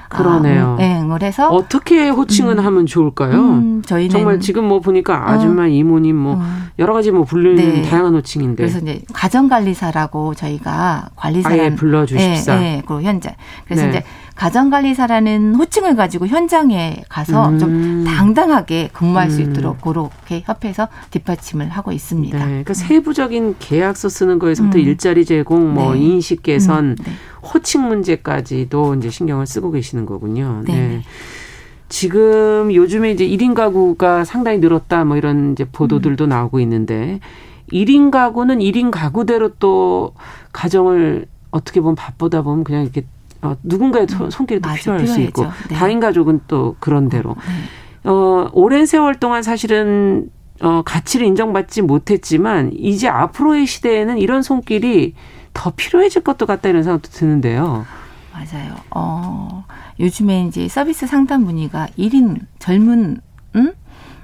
그러네요. 아, 응, 해서 어떻게 호칭은 음. 하면 좋을까요? 음, 저희는 정말 지금 뭐 보니까 아줌마, 어. 이모님 뭐 어. 여러 가지 뭐 부르는 네. 다양한 호칭인데. 그래서 이제 가정관리사라고 저희가 관리사를 아예 불러주십사. 네, 네, 그 현장. 그래서 네. 이제 가정관리사라는 호칭을 가지고 현장에 가서 음. 좀 당당하게 근무할 수 음. 있도록 그렇게 협회에서 뒷받침을 하고 있습니다. 네, 그러니까 세부적인 계약서 쓰는 거에서부터 음. 일자리 제공, 뭐 네. 인식 개선, 음. 네. 호칭 문제까지도 이제 신경을 쓰고 계시는 거군요. 네. 네. 지금 요즘에 이제 1인 가구가 상당히 늘었다 뭐 이런 이제 보도들도 음. 나오고 있는데 1인 가구는 1인 가구대로 또 가정을 어떻게 보면 바쁘다 보면 그냥 이렇게 어, 누군가의 음, 손길이 또 필요할 필요해죠. 수 있고 네. 다인 가족은 또 그런 대로 네. 어, 오랜 세월 동안 사실은 어, 가치를 인정받지 못했지만 이제 앞으로의 시대에는 이런 손길이 더 필요해질 것도 같다 이런 생각도 드는데요. 맞아요. 어, 요즘에 이제 서비스 상담 문의가 1인 젊은 음?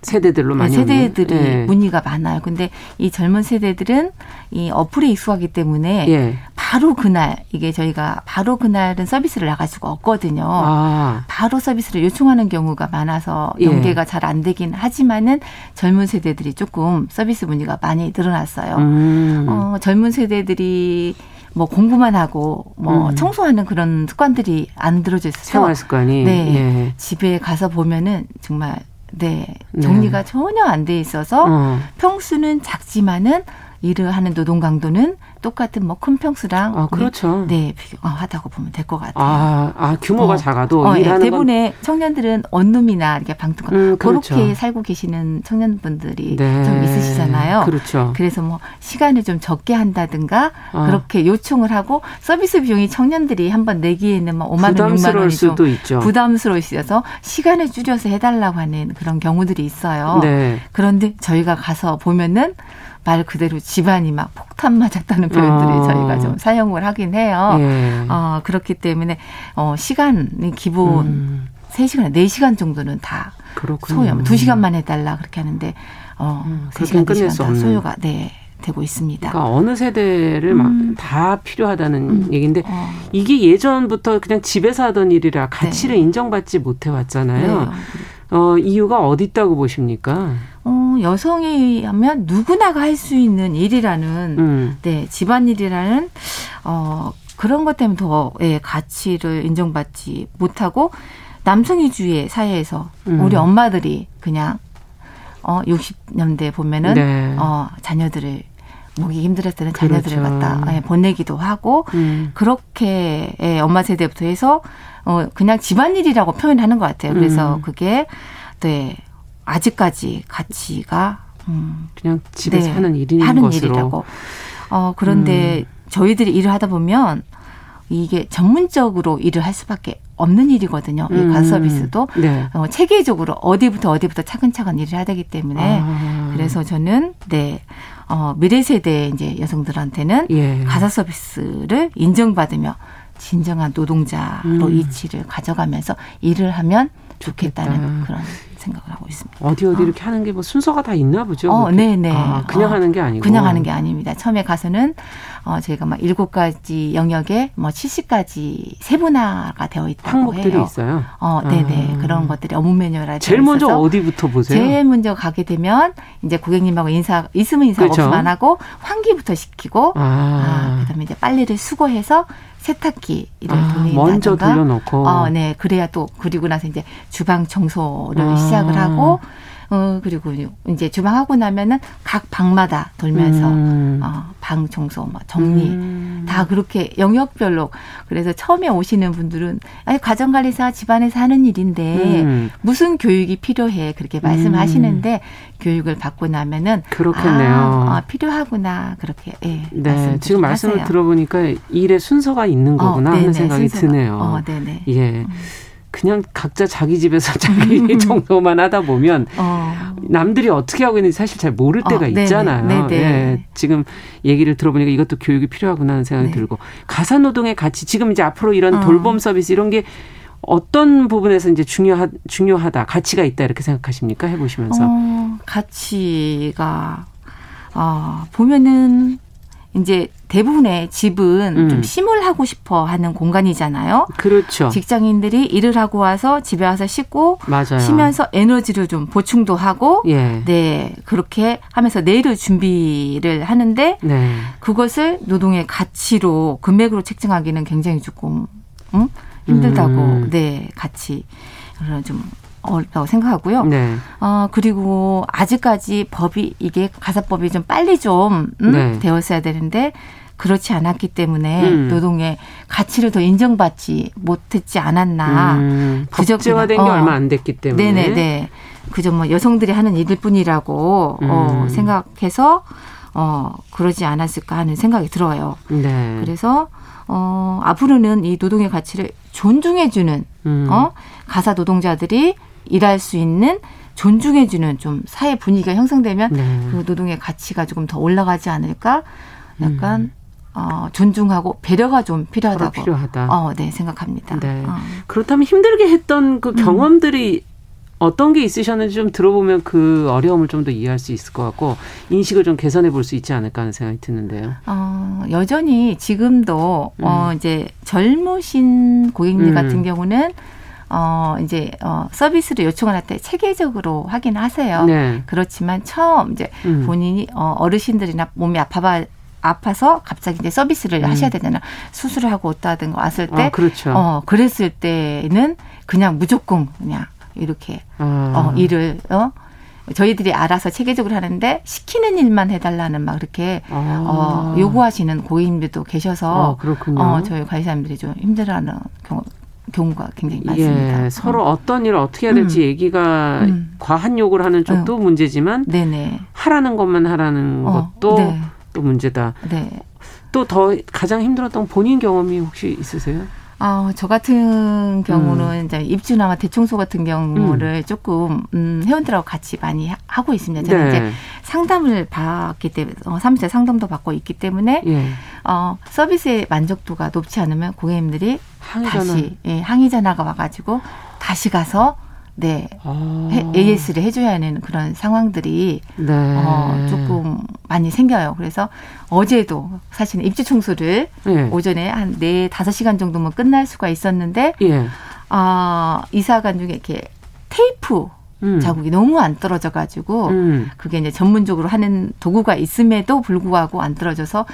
세대들로 많이 세대들이 네. 문의가 많아요. 근데 이 젊은 세대들은 이 어플에 익숙하기 때문에 예. 바로 그날 이게 저희가 바로 그날은 서비스를 나갈 수가 없거든요. 아. 바로 서비스를 요청하는 경우가 많아서 예. 연계가 예. 잘안 되긴 하지만은 젊은 세대들이 조금 서비스 문의가 많이 늘어났어요. 음. 어, 젊은 세대들이 뭐 공부만 하고 뭐 음. 청소하는 그런 습관들이 안 들어져 있어서 생활 습관이 네 예. 집에 가서 보면은 정말 네. 정리가 네. 전혀 안 돼 있어서 어. 평수는 작지만은 일을 하는 노동 강도는 똑같은 뭐 큰 평수랑 아, 그렇죠. 네, 비교하다고 보면 될 것 같아요. 아, 아 규모가 어, 작아도 어, 예, 일하는 네, 대부분의 건... 청년들은 원룸이나 이렇게 방통가 음, 그렇죠. 그렇게 살고 계시는 청년분들이 네. 좀 있으시잖아요. 그렇죠. 그래서 뭐 시간을 좀 적게 한다든가 아. 그렇게 요청을 하고 서비스 비용이 청년들이 한번 내기에는 뭐 5만 원, 6만 원이 수도 있죠. 부담스러우시어서 시간을 줄여서 해달라고 하는 그런 경우들이 있어요. 네. 그런데 저희가 가서 보면은 말 그대로 집안이 막 폭탄 맞았다는 표현들이 어. 저희가 좀 사용을 하긴 해요. 예. 어, 그렇기 때문에 어, 시간이 기본 음. 3시간, 4시간 정도는 다 그렇군요. 소요. 2시간만 해달라 그렇게 하는데 어, 음, 3시간, 4시간 다 소요가 네. 되고 있습니다. 그러니까 어느 세대를 음. 막다 필요하다는 음. 얘기인데 어. 이게 예전부터 그냥 집에서 하던 일이라 가치를 네. 인정받지 못해 왔잖아요. 네. 어, 이유가 어디 있다고 보십니까? 어, 여성이 하면 누구나가 할 수 있는 일이라는, 음. 네, 집안일이라는, 어, 그런 것 때문에 더, 예, 가치를 인정받지 못하고, 남성 위주의 사회에서 음. 우리 엄마들이 그냥, 어, 60년대 보면은, 네. 어, 자녀들을 먹기 힘들었을 때는 자녀들을 그렇죠. 갖다 예, 보내기도 하고 음. 그렇게 예, 엄마 세대부터 해서 어 그냥 집안일이라고 표현하는 것 같아요. 그래서 음. 그게 네 아직까지 가치가 음, 그냥 집에서 네, 하는 일인 하는 것으로. 일이라고. 어 그런데 음. 저희들이 일을 하다 보면 이게 전문적으로 일을 할 수밖에 없는 일이거든요. 이 음. 가서비스도 네. 어, 체계적으로 어디부터 어디부터 차근차근 일을 해야 되기 때문에 아. 그래서 저는 네 어, 미래 세대 이제 여성들한테는 예. 가사 서비스를 인정받으며 진정한 노동자로 음. 이치를 가져가면서 일을 하면 좋겠다는 좋겠다. 그런 생각을 하고 있습니다. 어디 어디 어. 이렇게 하는 게 뭐 순서가 다 있나 보죠. 어, 네, 네. 아, 그냥 어, 하는 게 아니고. 그냥 하는 게 아닙니다. 처음에 가서는 어 저희가 막 일곱 가지 영역에 뭐 70가지 세분화가 되어 있다고 항목들이 해요. 있어요. 어, 네, 네. 아. 그런 것들이 업무 매뉴얼에 제일 먼저 어디부터 보세요? 제일 먼저 가게 되면 이제 고객님하고 인사 있으면 인사 그렇죠. 없으면 안 하고 환기부터 시키고 아. 아 그다음에 이제 빨래를 수거해서 세탁기를 아, 돌린다든가. 먼저 돌려놓고. 어, 네. 그래야 또 그리고 나서 이제 주방 청소를 아. 시작을 하고 어, 그리고 이제 주방하고 나면은 각 방마다 돌면서 음. 어, 방 청소, 뭐 정리 음. 다 그렇게 영역별로 그래서 처음에 오시는 분들은 아니 가정관리사 집안에서 하는 일인데 음. 무슨 교육이 필요해 그렇게 말씀하시는데 음. 교육을 받고 나면은 그렇겠네요. 아, 아 필요하구나 그렇게 예. 네, 지금 말씀을 하세요. 들어보니까 일의 순서가 있는 거구나 어, 하는 생각이 순서가. 드네요. 어, 네네. 예. 음. 그냥 각자 자기 집에서 <laughs> 자기 정도만 하다 보면 어. 남들이 어떻게 하고 있는지 사실 잘 모를 때가 어, 있잖아요. 네네. 네네. 예, 지금 얘기를 들어보니까 이것도 교육이 필요하구나 하는 생각이 네. 들고 가사 노동의 가치 지금 이제 앞으로 이런 어. 돌봄 서비스 이런 게 어떤 부분에서 이제 중요하, 중요하다 가치가 있다 이렇게 생각하십니까 해보시면서 어, 가치가 어, 보면은 이제 대부분의 집은 음. 좀 쉼을 하고 싶어 하는 공간이잖아요. 그렇죠. 직장인들이 일을 하고 와서 집에 와서 씻고 맞아요. 쉬면서 에너지를 좀 보충도 하고 예. 네 그렇게 하면서 내일을 준비를 하는데 네. 그것을 노동의 가치로 금액으로 책정하기는 굉장히 조금 음? 힘들다고 음. 네 같이 좀 어렵다고 생각하고요. 네. 어, 그리고 아직까지 법이 이게 가사법이 좀 빨리 좀 음, 네. 되었어야 되는데 그렇지 않았기 때문에 음. 노동의 가치를 더 인정받지 못했지 않았나. 음, 법제화된 게 어. 얼마 안 됐기 때문에. 네네네. 그저 뭐 여성들이 하는 일일 뿐이라고 어, 음. 어, 생각해서 어, 그러지 않았을까 하는 생각이 들어요. 네. 그래서 어, 앞으로는 이 노동의 가치를 존중해주는 음. 어, 가사 노동자들이 일할 수 있는 존중해주는 좀 사회 분위기가 형성되면 네. 그 노동의 가치가 조금 더 올라가지 않을까? 약간 음. 어, 존중하고 배려가 좀 필요하다고 필요하다. 어, 네 생각합니다. 네. 어. 그렇다면 힘들게 했던 그 음. 경험들이 음. 어떤 게 있으셨는지 좀 들어보면 그 어려움을 좀 더 이해할 수 있을 것 같고 인식을 좀 개선해 볼 수 있지 않을까 하는 생각이 드는데요. 어, 여전히 지금도 음. 어, 이제 젊으신 고객님 음. 같은 경우는 어, 이제, 어, 서비스를 요청을 할 때 체계적으로 하긴 하세요. 네. 그렇지만 처음 이제 음. 본인이 어, 어르신들이나 몸이 아파봐 아파서 갑자기 이제 서비스를 음. 하셔야 되잖아요. 수술을 하고 왔다든가 왔을 때, 아, 그렇죠. 어 그랬을 때는 그냥 무조건 그냥 이렇게 아. 어 일을 어 저희들이 알아서 체계적으로 하는데 시키는 일만 해달라는 막 이렇게 아. 어 요구하시는 고객님들도 계셔서 아, 어 저희 관리사님들이 좀 힘들어하는 경우 경우가 굉장히 많습니다. 예, 서로 어. 떤 일을 어떻게 해야 될지 음. 얘기가 음. 과한 요구를 하는 쪽도 어. 문제지만 네네. 하라는 것만 하라는 어. 것도 네. 또 문제다. 네. 또더 가장 힘들었던 본인 경험이 혹시 있으세요? 아, 저 같은 경우는 음. 이제 입주나 대청소 같은 경우를 음. 조금 음, 회원들하고 같이 많이 하고 있습니다. 저는 네. 이제 상담을 받기 때문에 어, 사무실 상담도 받고 있기 때문에 예. 어, 서비스의 만족도가 높지 않으면 고객님들이 항의 다시 예, 항의 전화가 와가지고 다시 가서 네 아. AS를 해줘야 하는 그런 상황들이 네. 어, 조금 많이 생겨요. 그래서 어제도 사실은 입주 청소를 예. 오전에 한 네 다섯 시간 정도면 끝날 수가 있었는데 예. 아 이사간 중에 이렇게 테이프 음. 자국이 너무 안 떨어져 가지고 음. 그게 이제 전문적으로 하는 도구가 있음에도 불구하고 안 떨어져서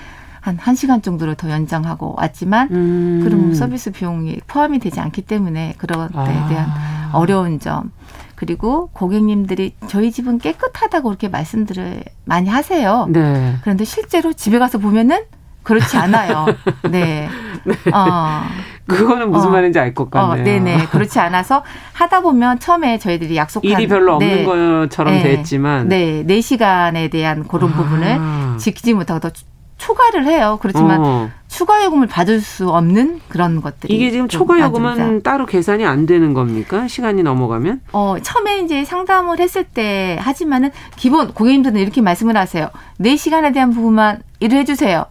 한 1시간 정도를 더 연장하고 왔지만 음. 그럼 서비스 비용이 포함이 되지 않기 때문에 그런 데에 아. 대한 어려운 점 그리고 고객님들이 저희 집은 깨끗하다고 그렇게 말씀들을 많이 하세요. 네. 그런데 실제로 집에 가서 보면은 그렇지 않아요. <laughs> 네. 네. 어. 그거는 무슨 어. 말인지 알 것 같네요. 어, 네네. 그렇지 않아서 하다 보면 처음에 저희들이 약속한 일이 별로 없는 네. 것처럼 네. 됐지만 네. 4시간에 대한 그런 아. 부분을 지키지 못하고 더 초과를 해요. 그렇지만 어. 추가 요금을 받을 수 없는 그런 것들이 이게 지금 초과 요금은 따로 계산이 안 되는 겁니까? 시간이 넘어가면? 어, 처음에 이제 상담을 했을 때 하지만은 기본 고객님들은 이렇게 말씀을 하세요. 4시간에 대한 부분만 일을 해 주세요.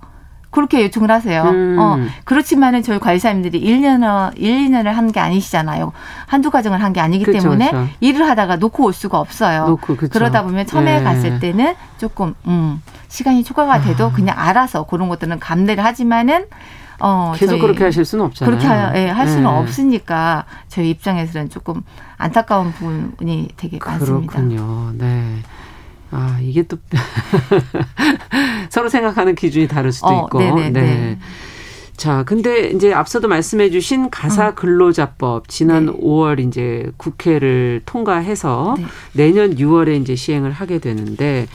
그렇게 요청을 하세요. 음. 어, 그렇지만은 저희 관리사님들이 1년, 1, 2년을 한 게 아니시잖아요. 한두 가정을 한 게 아니기 그쵸, 때문에 그쵸. 일을 하다가 놓고 올 수가 없어요. 놓고, 그러다 보면 처음에 네. 갔을 때는 조금, 음, 시간이 초과가 돼도 아. 그냥 알아서 그런 것들은 감내를 하지만은 어, 계속 그렇게 하실 수는 없잖아요. 그렇게 하, 예, 할 수는 네. 없으니까 저희 입장에서는 조금 안타까운 부분이 되게 많습니다. 그렇군요. 네. 아, 이게 또 <laughs> 서로 생각하는 기준이 다를 수도 어, 있고. 네네, 네. 네. 자, 근데 이제 앞서도 말씀해 주신 가사 어. 근로자법 지난 네. 5월 이제 국회를 통과해서 네. 내년 6월에 이제 시행을 하게 되는데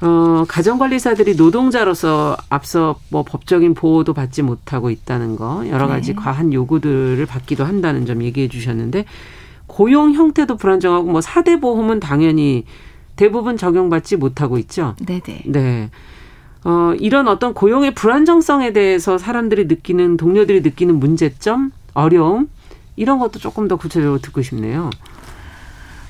어, 가정관리사들이 노동자로서 앞서 뭐 법적인 보호도 받지 못하고 있다는 거, 여러 가지 네. 과한 요구들을 받기도 한다는 점 얘기해 주셨는데, 고용 형태도 불안정하고 뭐 사대 보험은 당연히 대부분 적용받지 못하고 있죠. 네네. 네. 어, 이런 어떤 고용의 불안정성에 대해서 사람들이 느끼는, 동료들이 느끼는 문제점, 어려움, 이런 것도 조금 더 구체적으로 듣고 싶네요.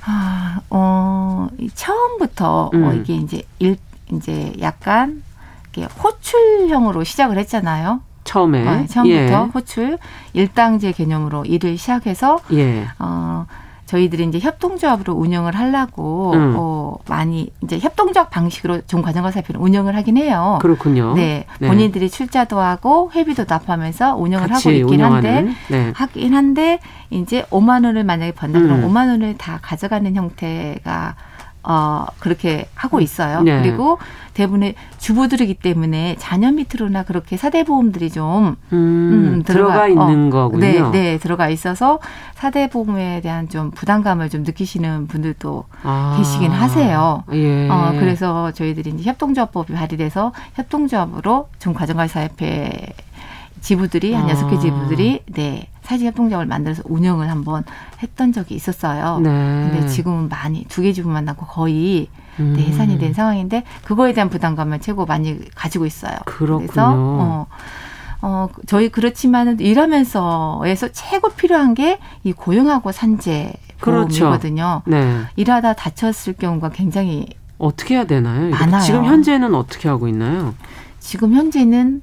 아, 어, 처음부터 어, 음. 어, 이게 이제 일, 이제 약간 이게 호출형으로 시작을 했잖아요. 처음에. 어, 처음부터 예. 호출 일당제 개념으로 일을 시작해서 예. 어, 저희들이 이제 협동조합으로 운영을 하려고 음. 어, 많이 이제 협동조합 방식으로 종 과정과 살피는 운영을 하긴 해요. 그렇군요. 네, 네. 본인들이 출자도 하고 회비도 납하면서 운영을 하고 있긴 운영하는. 한데 네. 하긴 한데 이제 5만 원을 만약에 번다 그러면 음. 5만 원을 다 가져가는 형태가 어, 그렇게 하고 있어요. 네. 그리고 대부분의 주부들이기 때문에 자녀 밑으로나 그렇게 사대보험들이 좀 음, 음, 들어가, 들어가, 있는 어, 거군요. 네, 네, 들어가 있어서 사대보험에 대한 좀 부담감을 좀 느끼시는 분들도 아, 계시긴 하세요. 예. 어, 그래서 저희들이 이제 협동조합법이 발의돼서 협동조합으로 좀 가정관리사협회 지부들이 한 여섯 개 아. 지부들이 네 사지협동조합을 만들어서 운영을 한번 했던 적이 있었어요. 네. 근데 지금은 많이 두 개 지부만 남고 거의 음. 네, 해산이 된 상황인데 그거에 대한 부담감을 최고 많이 가지고 있어요. 그렇군요. 그래서 어, 어 저희 그렇지만은 일하면서에서 최고 필요한 게 이 고용하고 산재 보험이거든요. 그렇죠. 네. 일하다 다쳤을 경우가 굉장히 어떻게 해야 되나요? 많아요. 지금 현재는 어떻게 하고 있나요? 지금 현재는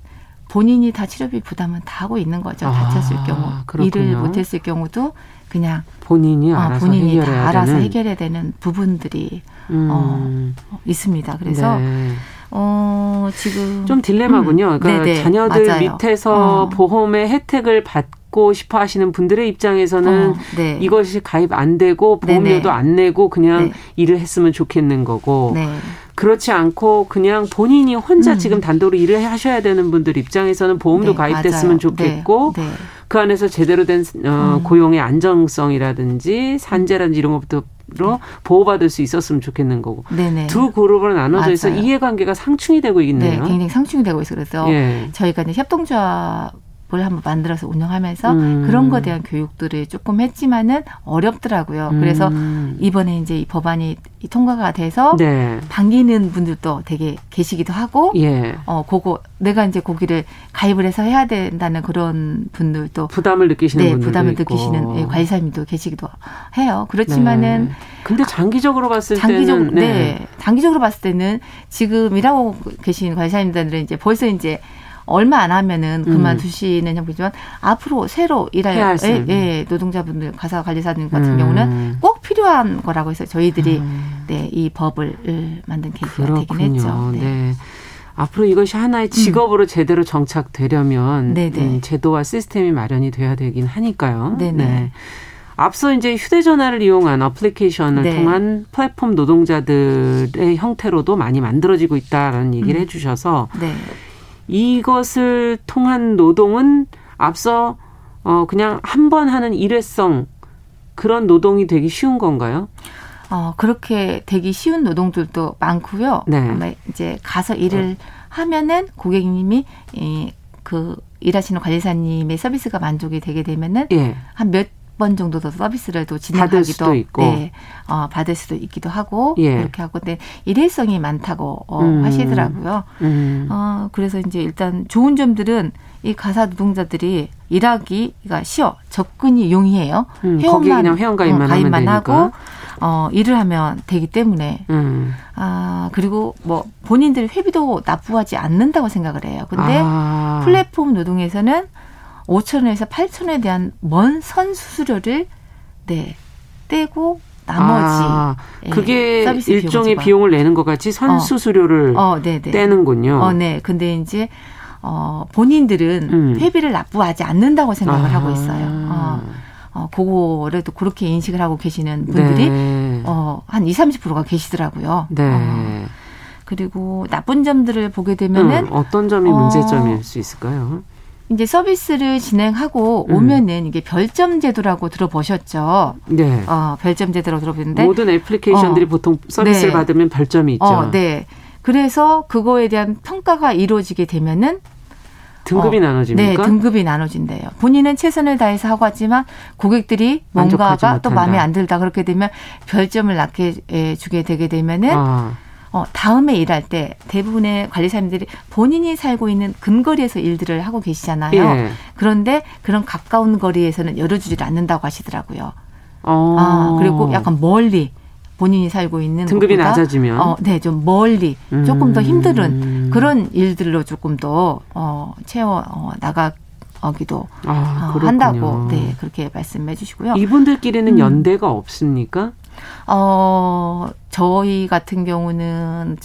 본인이 다 치료비 부담은 다 하고 있는 거죠. 다쳤을 아, 경우 그렇군요. 일을 못했을 경우도 그냥 본인이 어, 알아서 본인이 다 알아서 되는. 해결해야 되는 부분들이 음. 어, 있습니다. 그래서 네. 어, 지금 좀 딜레마군요. 음. 그러니까 네네, 자녀들 맞아요. 밑에서 어. 보험의 혜택을 받 고 싶어 하시는 분들의 입장에서는 어, 네. 이것이 가입 안 되고 보험료도 네네. 안 내고 그냥 네. 일을 했으면 좋겠는 거고 네. 그렇지 않고 그냥 본인이 혼자 음. 지금 단독으로 일을 하셔야 되는 분들 입장에서는 보험도 네, 가입됐으면 맞아요. 좋겠고 네, 네. 그 안에서 제대로 된 어, 음. 고용의 안정성이라든지 산재라든지 이런 것부터 로 보호받을 수 있었으면 좋겠는 거고 네네. 두 그룹으로 나눠져. 있어 이해관계가 상충이 되고 있네요. 네, 굉장히 상충이 되고 있어 그래서 예. 저희가 이제 협동조합 을 한번 만들어서 운영하면서 음. 그런 거에 대한 교육들을 조금 했지만은 어렵더라고요. 음. 그래서 이번에 이제 이 법안이 통과가 돼서 네. 반기는 분들도 되게 계시기도 하고 예. 어 그거 내가 이제 고기를 가입을 해서 해야 된다는 그런 분들도 부담을 느끼시는 네, 분들도 부담을 있고. 느끼시는 예, 관리사님도 계시기도 해요. 그렇지만은 네. 근데 장기적으로 봤을 장기적으로, 때는 네. 네. 장기적으로 봤을 때는 지금 일하고 계신 관리사님들은 이제 벌써 이제 얼마 안 하면은 음. 그만두시는 형이지만 앞으로 새로 일할 예, 예, 노동자분들 가사 관리사님 같은 음. 경우는 꼭 필요한 거라고 해서 저희들이 음. 네, 이 법을 만든 계기가. 되긴 했죠. 네. 네. 앞으로 이것이 하나의 직업으로 음. 제대로 정착되려면 음, 제도와 시스템이 마련이 돼야 되긴 하니까요. 네네. 네. 앞서 이제 휴대전화를 이용한 어플리케이션을 네. 통한 플랫폼 노동자들의 형태로도 많이 만들어지고 있다라는 얘기를 음. 해주셔서 네. 이것을 통한 노동은 앞서 어 그냥 한 번 하는 일회성 그런 노동이 되기 쉬운 건가요? 어 그렇게 되기 쉬운 노동들도 많고요. 네. 이제 가서 일을 하면은 고객님이 이그 일하시는 관리사님의 서비스가 만족이 되게 되면은 예. 한몇 번 정도 더 서비스를 또 진행하기도 네, 어, 받을 수도 있기도 하고 예. 그렇게 하고 근데 일회성이 많다고 어, 음. 하시더라고요. 음. 어, 그래서 이제 일단 좋은 점들은 이 가사 노동자들이 일하기가 쉬워 접근이 용이해요. 음, 회원만 회원 가입만, 어, 가입만 하고 어, 일을 하면 되기 때문에 음. 아 그리고 뭐 본인들 회비도 납부하지 않는다고 생각을 해요. 근데 아. 플랫폼 노동에서는 5천 원에서 8천 원에 대한 먼 선 수수료를 네 떼고 나머지 아, 예, 그게 일종의 비용을 내는 것 같이 선 수수료를 어, 어, 떼는군요. 어, 네. 근데 이제 어, 본인들은 음. 회비를 납부하지 않는다고 생각을 아. 하고 있어요. 어, 어, 그거를 또 그렇게 인식을 하고 계시는 분들이 네. 어, 한 20, 30%가 계시더라고요. 네. 어, 그리고 나쁜 점들을 보게 되면은 음, 어떤 점이 문제점일 수 있을까요? 이제 서비스를 진행하고 음. 오면은 이게 별점 제도라고 들어보셨죠? 네. 어, 별점 제도라고 들어보는데 모든 애플리케이션들이 어, 보통 서비스를 네. 받으면 별점이 있죠. 어, 네. 그래서 그거에 대한 평가가 이루어지게 되면은 등급이 어, 나눠집니까? 네, 등급이 나눠진대요. 본인은 최선을 다해서 하고 하지만 고객들이 뭔가가 또 마음에 안 들다 그렇게 되면 별점을 낮게 주게 되게 되면은 아. 어, 다음에 일할 때 대부분의 관리사님들이 본인이 살고 있는 근거리에서 일들을 하고 계시잖아요. 예. 그런데 그런 가까운 거리에서는 열어주질 않는다고 하시더라고요. 어. 아, 그리고 약간 멀리 본인이 살고 있는 등급이 것보다, 낮아지면 어, 네, 좀 멀리 음. 조금 더 힘든 그런 일들로 조금 더 어, 채워 어, 나가 기도 아, 어, 한다고 네 그렇게 말씀해 주시고요. 이분들끼리는 음. 연대가 없습니까? 어, 저희 같은 경우는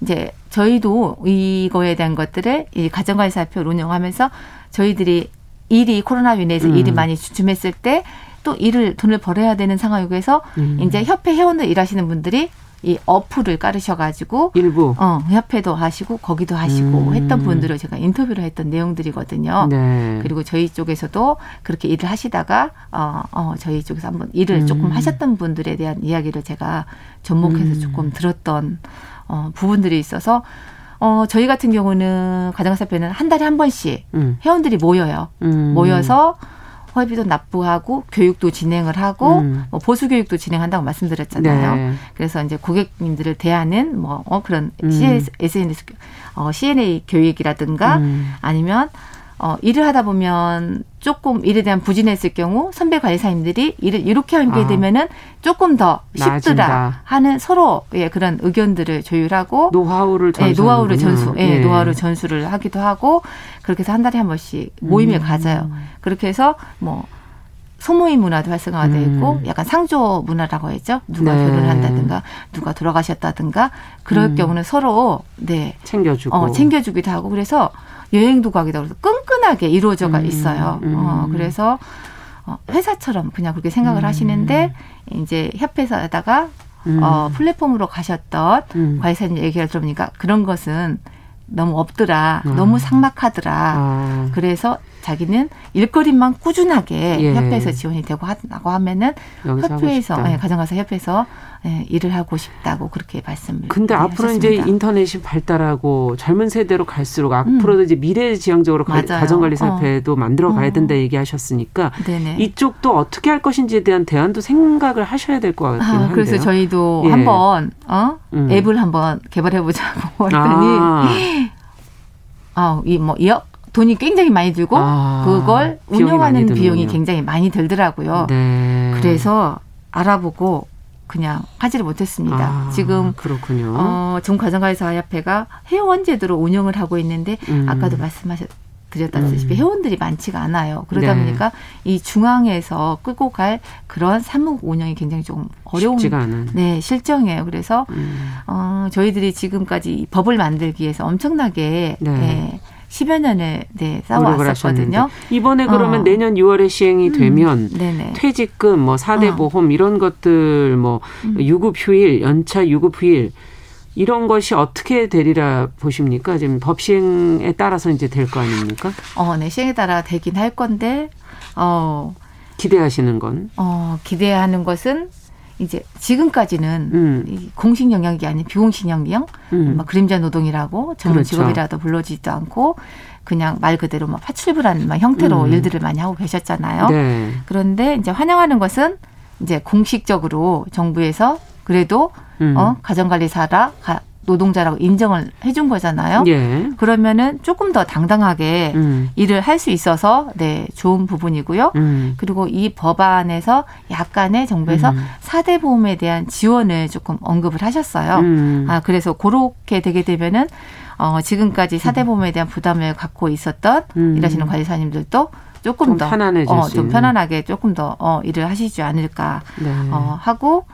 이제 저희도 이거에 대한 것들을 이 가정관리 사표를 운영하면서 저희들이 일이 코로나로 인해서 음. 일이 많이 주춤했을 때 또 일을 돈을 벌어야 되는 상황에서 음. 이제 협회 회원들 일하시는 분들이 이 어플을 깔으셔가지고 일부 어 협회도 하시고 거기도 하시고 음. 했던 분들을 제가 인터뷰를 했던 내용들이거든요. 네. 그리고 저희 쪽에서도 그렇게 일을 하시다가 어, 어 저희 쪽에서 한번 일을 음. 조금 하셨던 분들에 대한 이야기를 제가 접목해서 음. 조금 들었던 어 부분들이 있어서 어 저희 같은 경우는 가정사표는 한 달에 한 번씩 음. 회원들이 모여요. 음. 모여서 회비도 납부하고 교육도 진행을 하고 음. 뭐 보수 교육도 진행한다고 말씀드렸잖아요. 네. 그래서 이제 고객님들을 대하는 뭐 어, 그런 음. CS, SNS 어, CNA 교육이라든가 음. 아니면 어, 일을 하다 보면 조금 일에 대한 부진했을 경우 선배 관리사님들이 일을 이렇게 하게 아, 되면은 조금 더 쉽더라 나아진다. 하는 서로의 그런 의견들을 조율하고 노하우를 전수 예, 노하우를 전수 예, 예, 노하우를 전수를 하기도 하고 그렇게 해서 한 달에 한 번씩 모임을 음. 가져요. 그렇게 해서 뭐 소모임 문화도 활성화되어 있고 음. 약간 상조 문화라고 했죠. 누가 네. 결혼을 한다든가 누가 돌아가셨다든가 그럴 음. 경우는 서로 네 챙겨주고 어, 챙겨주기도 하고 그래서 여행도 가기도 하고 끈끈하게 이루어져가 음. 있어요. 음. 어, 그래서 어, 회사처럼 그냥 그렇게 생각을 음. 하시는데 이제 협회에서다가 음. 어, 플랫폼으로 가셨던 음. 관리사님 얘기를 들어보니까 그런 것은 너무 없더라. 아. 너무 삭막하더라. 아. 그래서 자기는 일거리만 꾸준하게 예. 협회에서 지원이 되고 하고 하면은 협회에서 예, 가정가사 협회에서 예, 일을 하고 싶다고 그렇게 말씀을. 근데 앞으로 하셨습니다. 이제 인터넷이 발달하고 젊은 세대로 갈수록 음. 앞으로도 이제 미래지향적으로 가정관리사협회도 어. 만들어 가야 어. 된다 얘기하셨으니까 네네. 이쪽도 어떻게 할 것인지에 대한 대안도 생각을 하셔야 될 것 같긴 아, 한데요. 그래서 저희도 예. 한번 어? 음. 앱을 한번 개발해 보자고 <laughs> 했더니 아. 아, 이뭐 이억 돈이 굉장히 많이 들고 아, 그걸 운영하는 비용이, 비용이 굉장히 많이 들더라고요. 네. 그래서 알아보고 그냥 하지를 못했습니다. 아, 지금 그렇군요. 어, 종가정가사협회가 회원 제도로 운영을 하고 있는데 음. 아까도 말씀하셨 드렸다시피 음. 회원들이 많지가 않아요. 그러다 네. 보니까 이 중앙에서 끌고 갈 그런 사무 운영이 굉장히 좀 어려운 네 실정이에요. 그래서 음. 어, 저희들이 지금까지 법을 만들기 위해서 엄청나게 네. 네. 10여 년을 네, 싸워왔었거든요. 이번에 그러면 어. 내년 6월에 시행이 음. 되면 음. 퇴직금, 뭐 4대 어. 보험 이런 것들 뭐 음. 유급 휴일, 연차 유급 휴일 이런 것이 어떻게 되리라 보십니까? 지금 법 시행에 따라서 이제 될 거 아닙니까? 어, 네, 시행에 따라 되긴 할 건데 어 기대하시는 건? 어, 기대하는 것은 이제 지금까지는 음. 공식 영역이 아닌 비공식 영역, 음. 뭐 그림자 노동이라고 전문 그렇죠. 직업이라도 불러지지도 않고 그냥 말 그대로 뭐 파출부라는 형태로 음. 일들을 많이 하고 계셨잖아요. 네. 그런데 이제 환영하는 것은 이제 공식적으로 정부에서 그래도 음. 어 가정관리사라 가, 노동자라고 인정을 해준 거잖아요. 예. 그러면은 조금 더 당당하게 음. 일을 할 수 있어서 네 좋은 부분이고요. 음. 그리고 이 법안에서 약간의 정부에서 음. 사대 보험에 대한 지원을 조금 언급을 하셨어요. 음. 아 그래서 그렇게 되게 되면은 어 지금까지 사대 음. 보험에 대한 부담을 갖고 있었던 음. 일하시는 관리사님들도 조금 더 편안해질 어, 좀 편안하게 조금 더 어, 일을 하시지 않을까 네. 어, 하고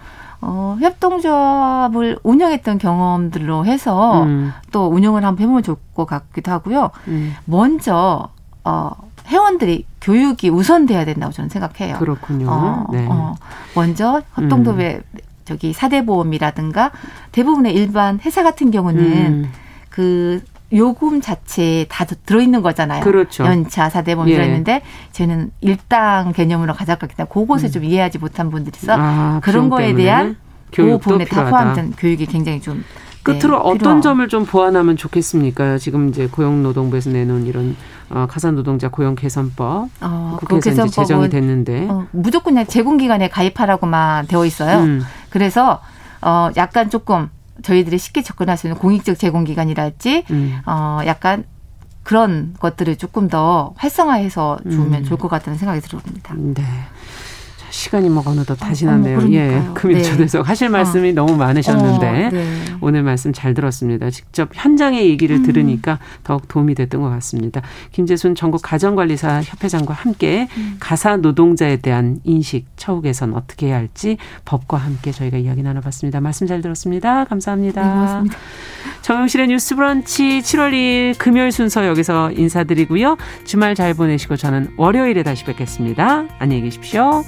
어, 협동조합을 운영했던 경험들로 해서 음. 또 운영을 한번 해보면 좋을 것 같기도 하고요. 음. 먼저 어, 회원들이 교육이 우선돼야 된다고 저는 생각해요. 그렇군요. 어, 네. 어, 먼저 협동조합의 음. 저기 사대보험이라든가 대부분의 일반 회사 같은 경우는 음. 그 요금 자체에 다 들어있는 거잖아요. 그렇죠. 연차, 사대보험 예. 들어있는데 저는 일당 개념으로 가져갔기 때문에 그것을 음. 좀 이해하지 못한 분들이 있어 아, 그런 거에 대한 그 부분에 다 포함된 교육이 굉장히 좀 끝으로 네, 어떤 필요하고. 점을 좀 보완하면 좋겠습니까? 지금 이제 고용노동부에서 내놓은 이런 어, 가사노동자 고용 개선법 어, 국회에서 그 이제 제정이 됐는데 어, 무조건 그냥 제공기관에 가입하라고만 되어 있어요. 음. 그래서 어, 약간 조금 저희들이 쉽게 접근할 수 있는 공익적 제공기관이랄지 음. 어 약간 그런 것들을 조금 더 활성화해서 주면 음. 좋을 것 같다는 생각이 들어옵니다. 네. 시간이 뭐 어느 덧 다 지났네요. 어, 예. 금일초에서 네. 하실 말씀이 어. 너무 많으셨는데 어, 네. 오늘 말씀 잘 들었습니다. 직접 현장의 얘기를 음. 들으니까 더욱 도움이 됐던 것 같습니다. 김재순 전국 가정관리사 협회장과 함께 음. 가사 노동자에 대한 인식 처우 개선 어떻게 해야 할지 법과 함께 저희가 이야기 나눠봤습니다. 말씀 잘 들었습니다. 감사합니다. 네, 고맙습니다. 정영실의 뉴스 브런치 7월 2일 금요일 순서 여기서 인사드리고요. 주말 잘 보내시고 저는 월요일에 다시 뵙겠습니다. 안녕히 계십시오.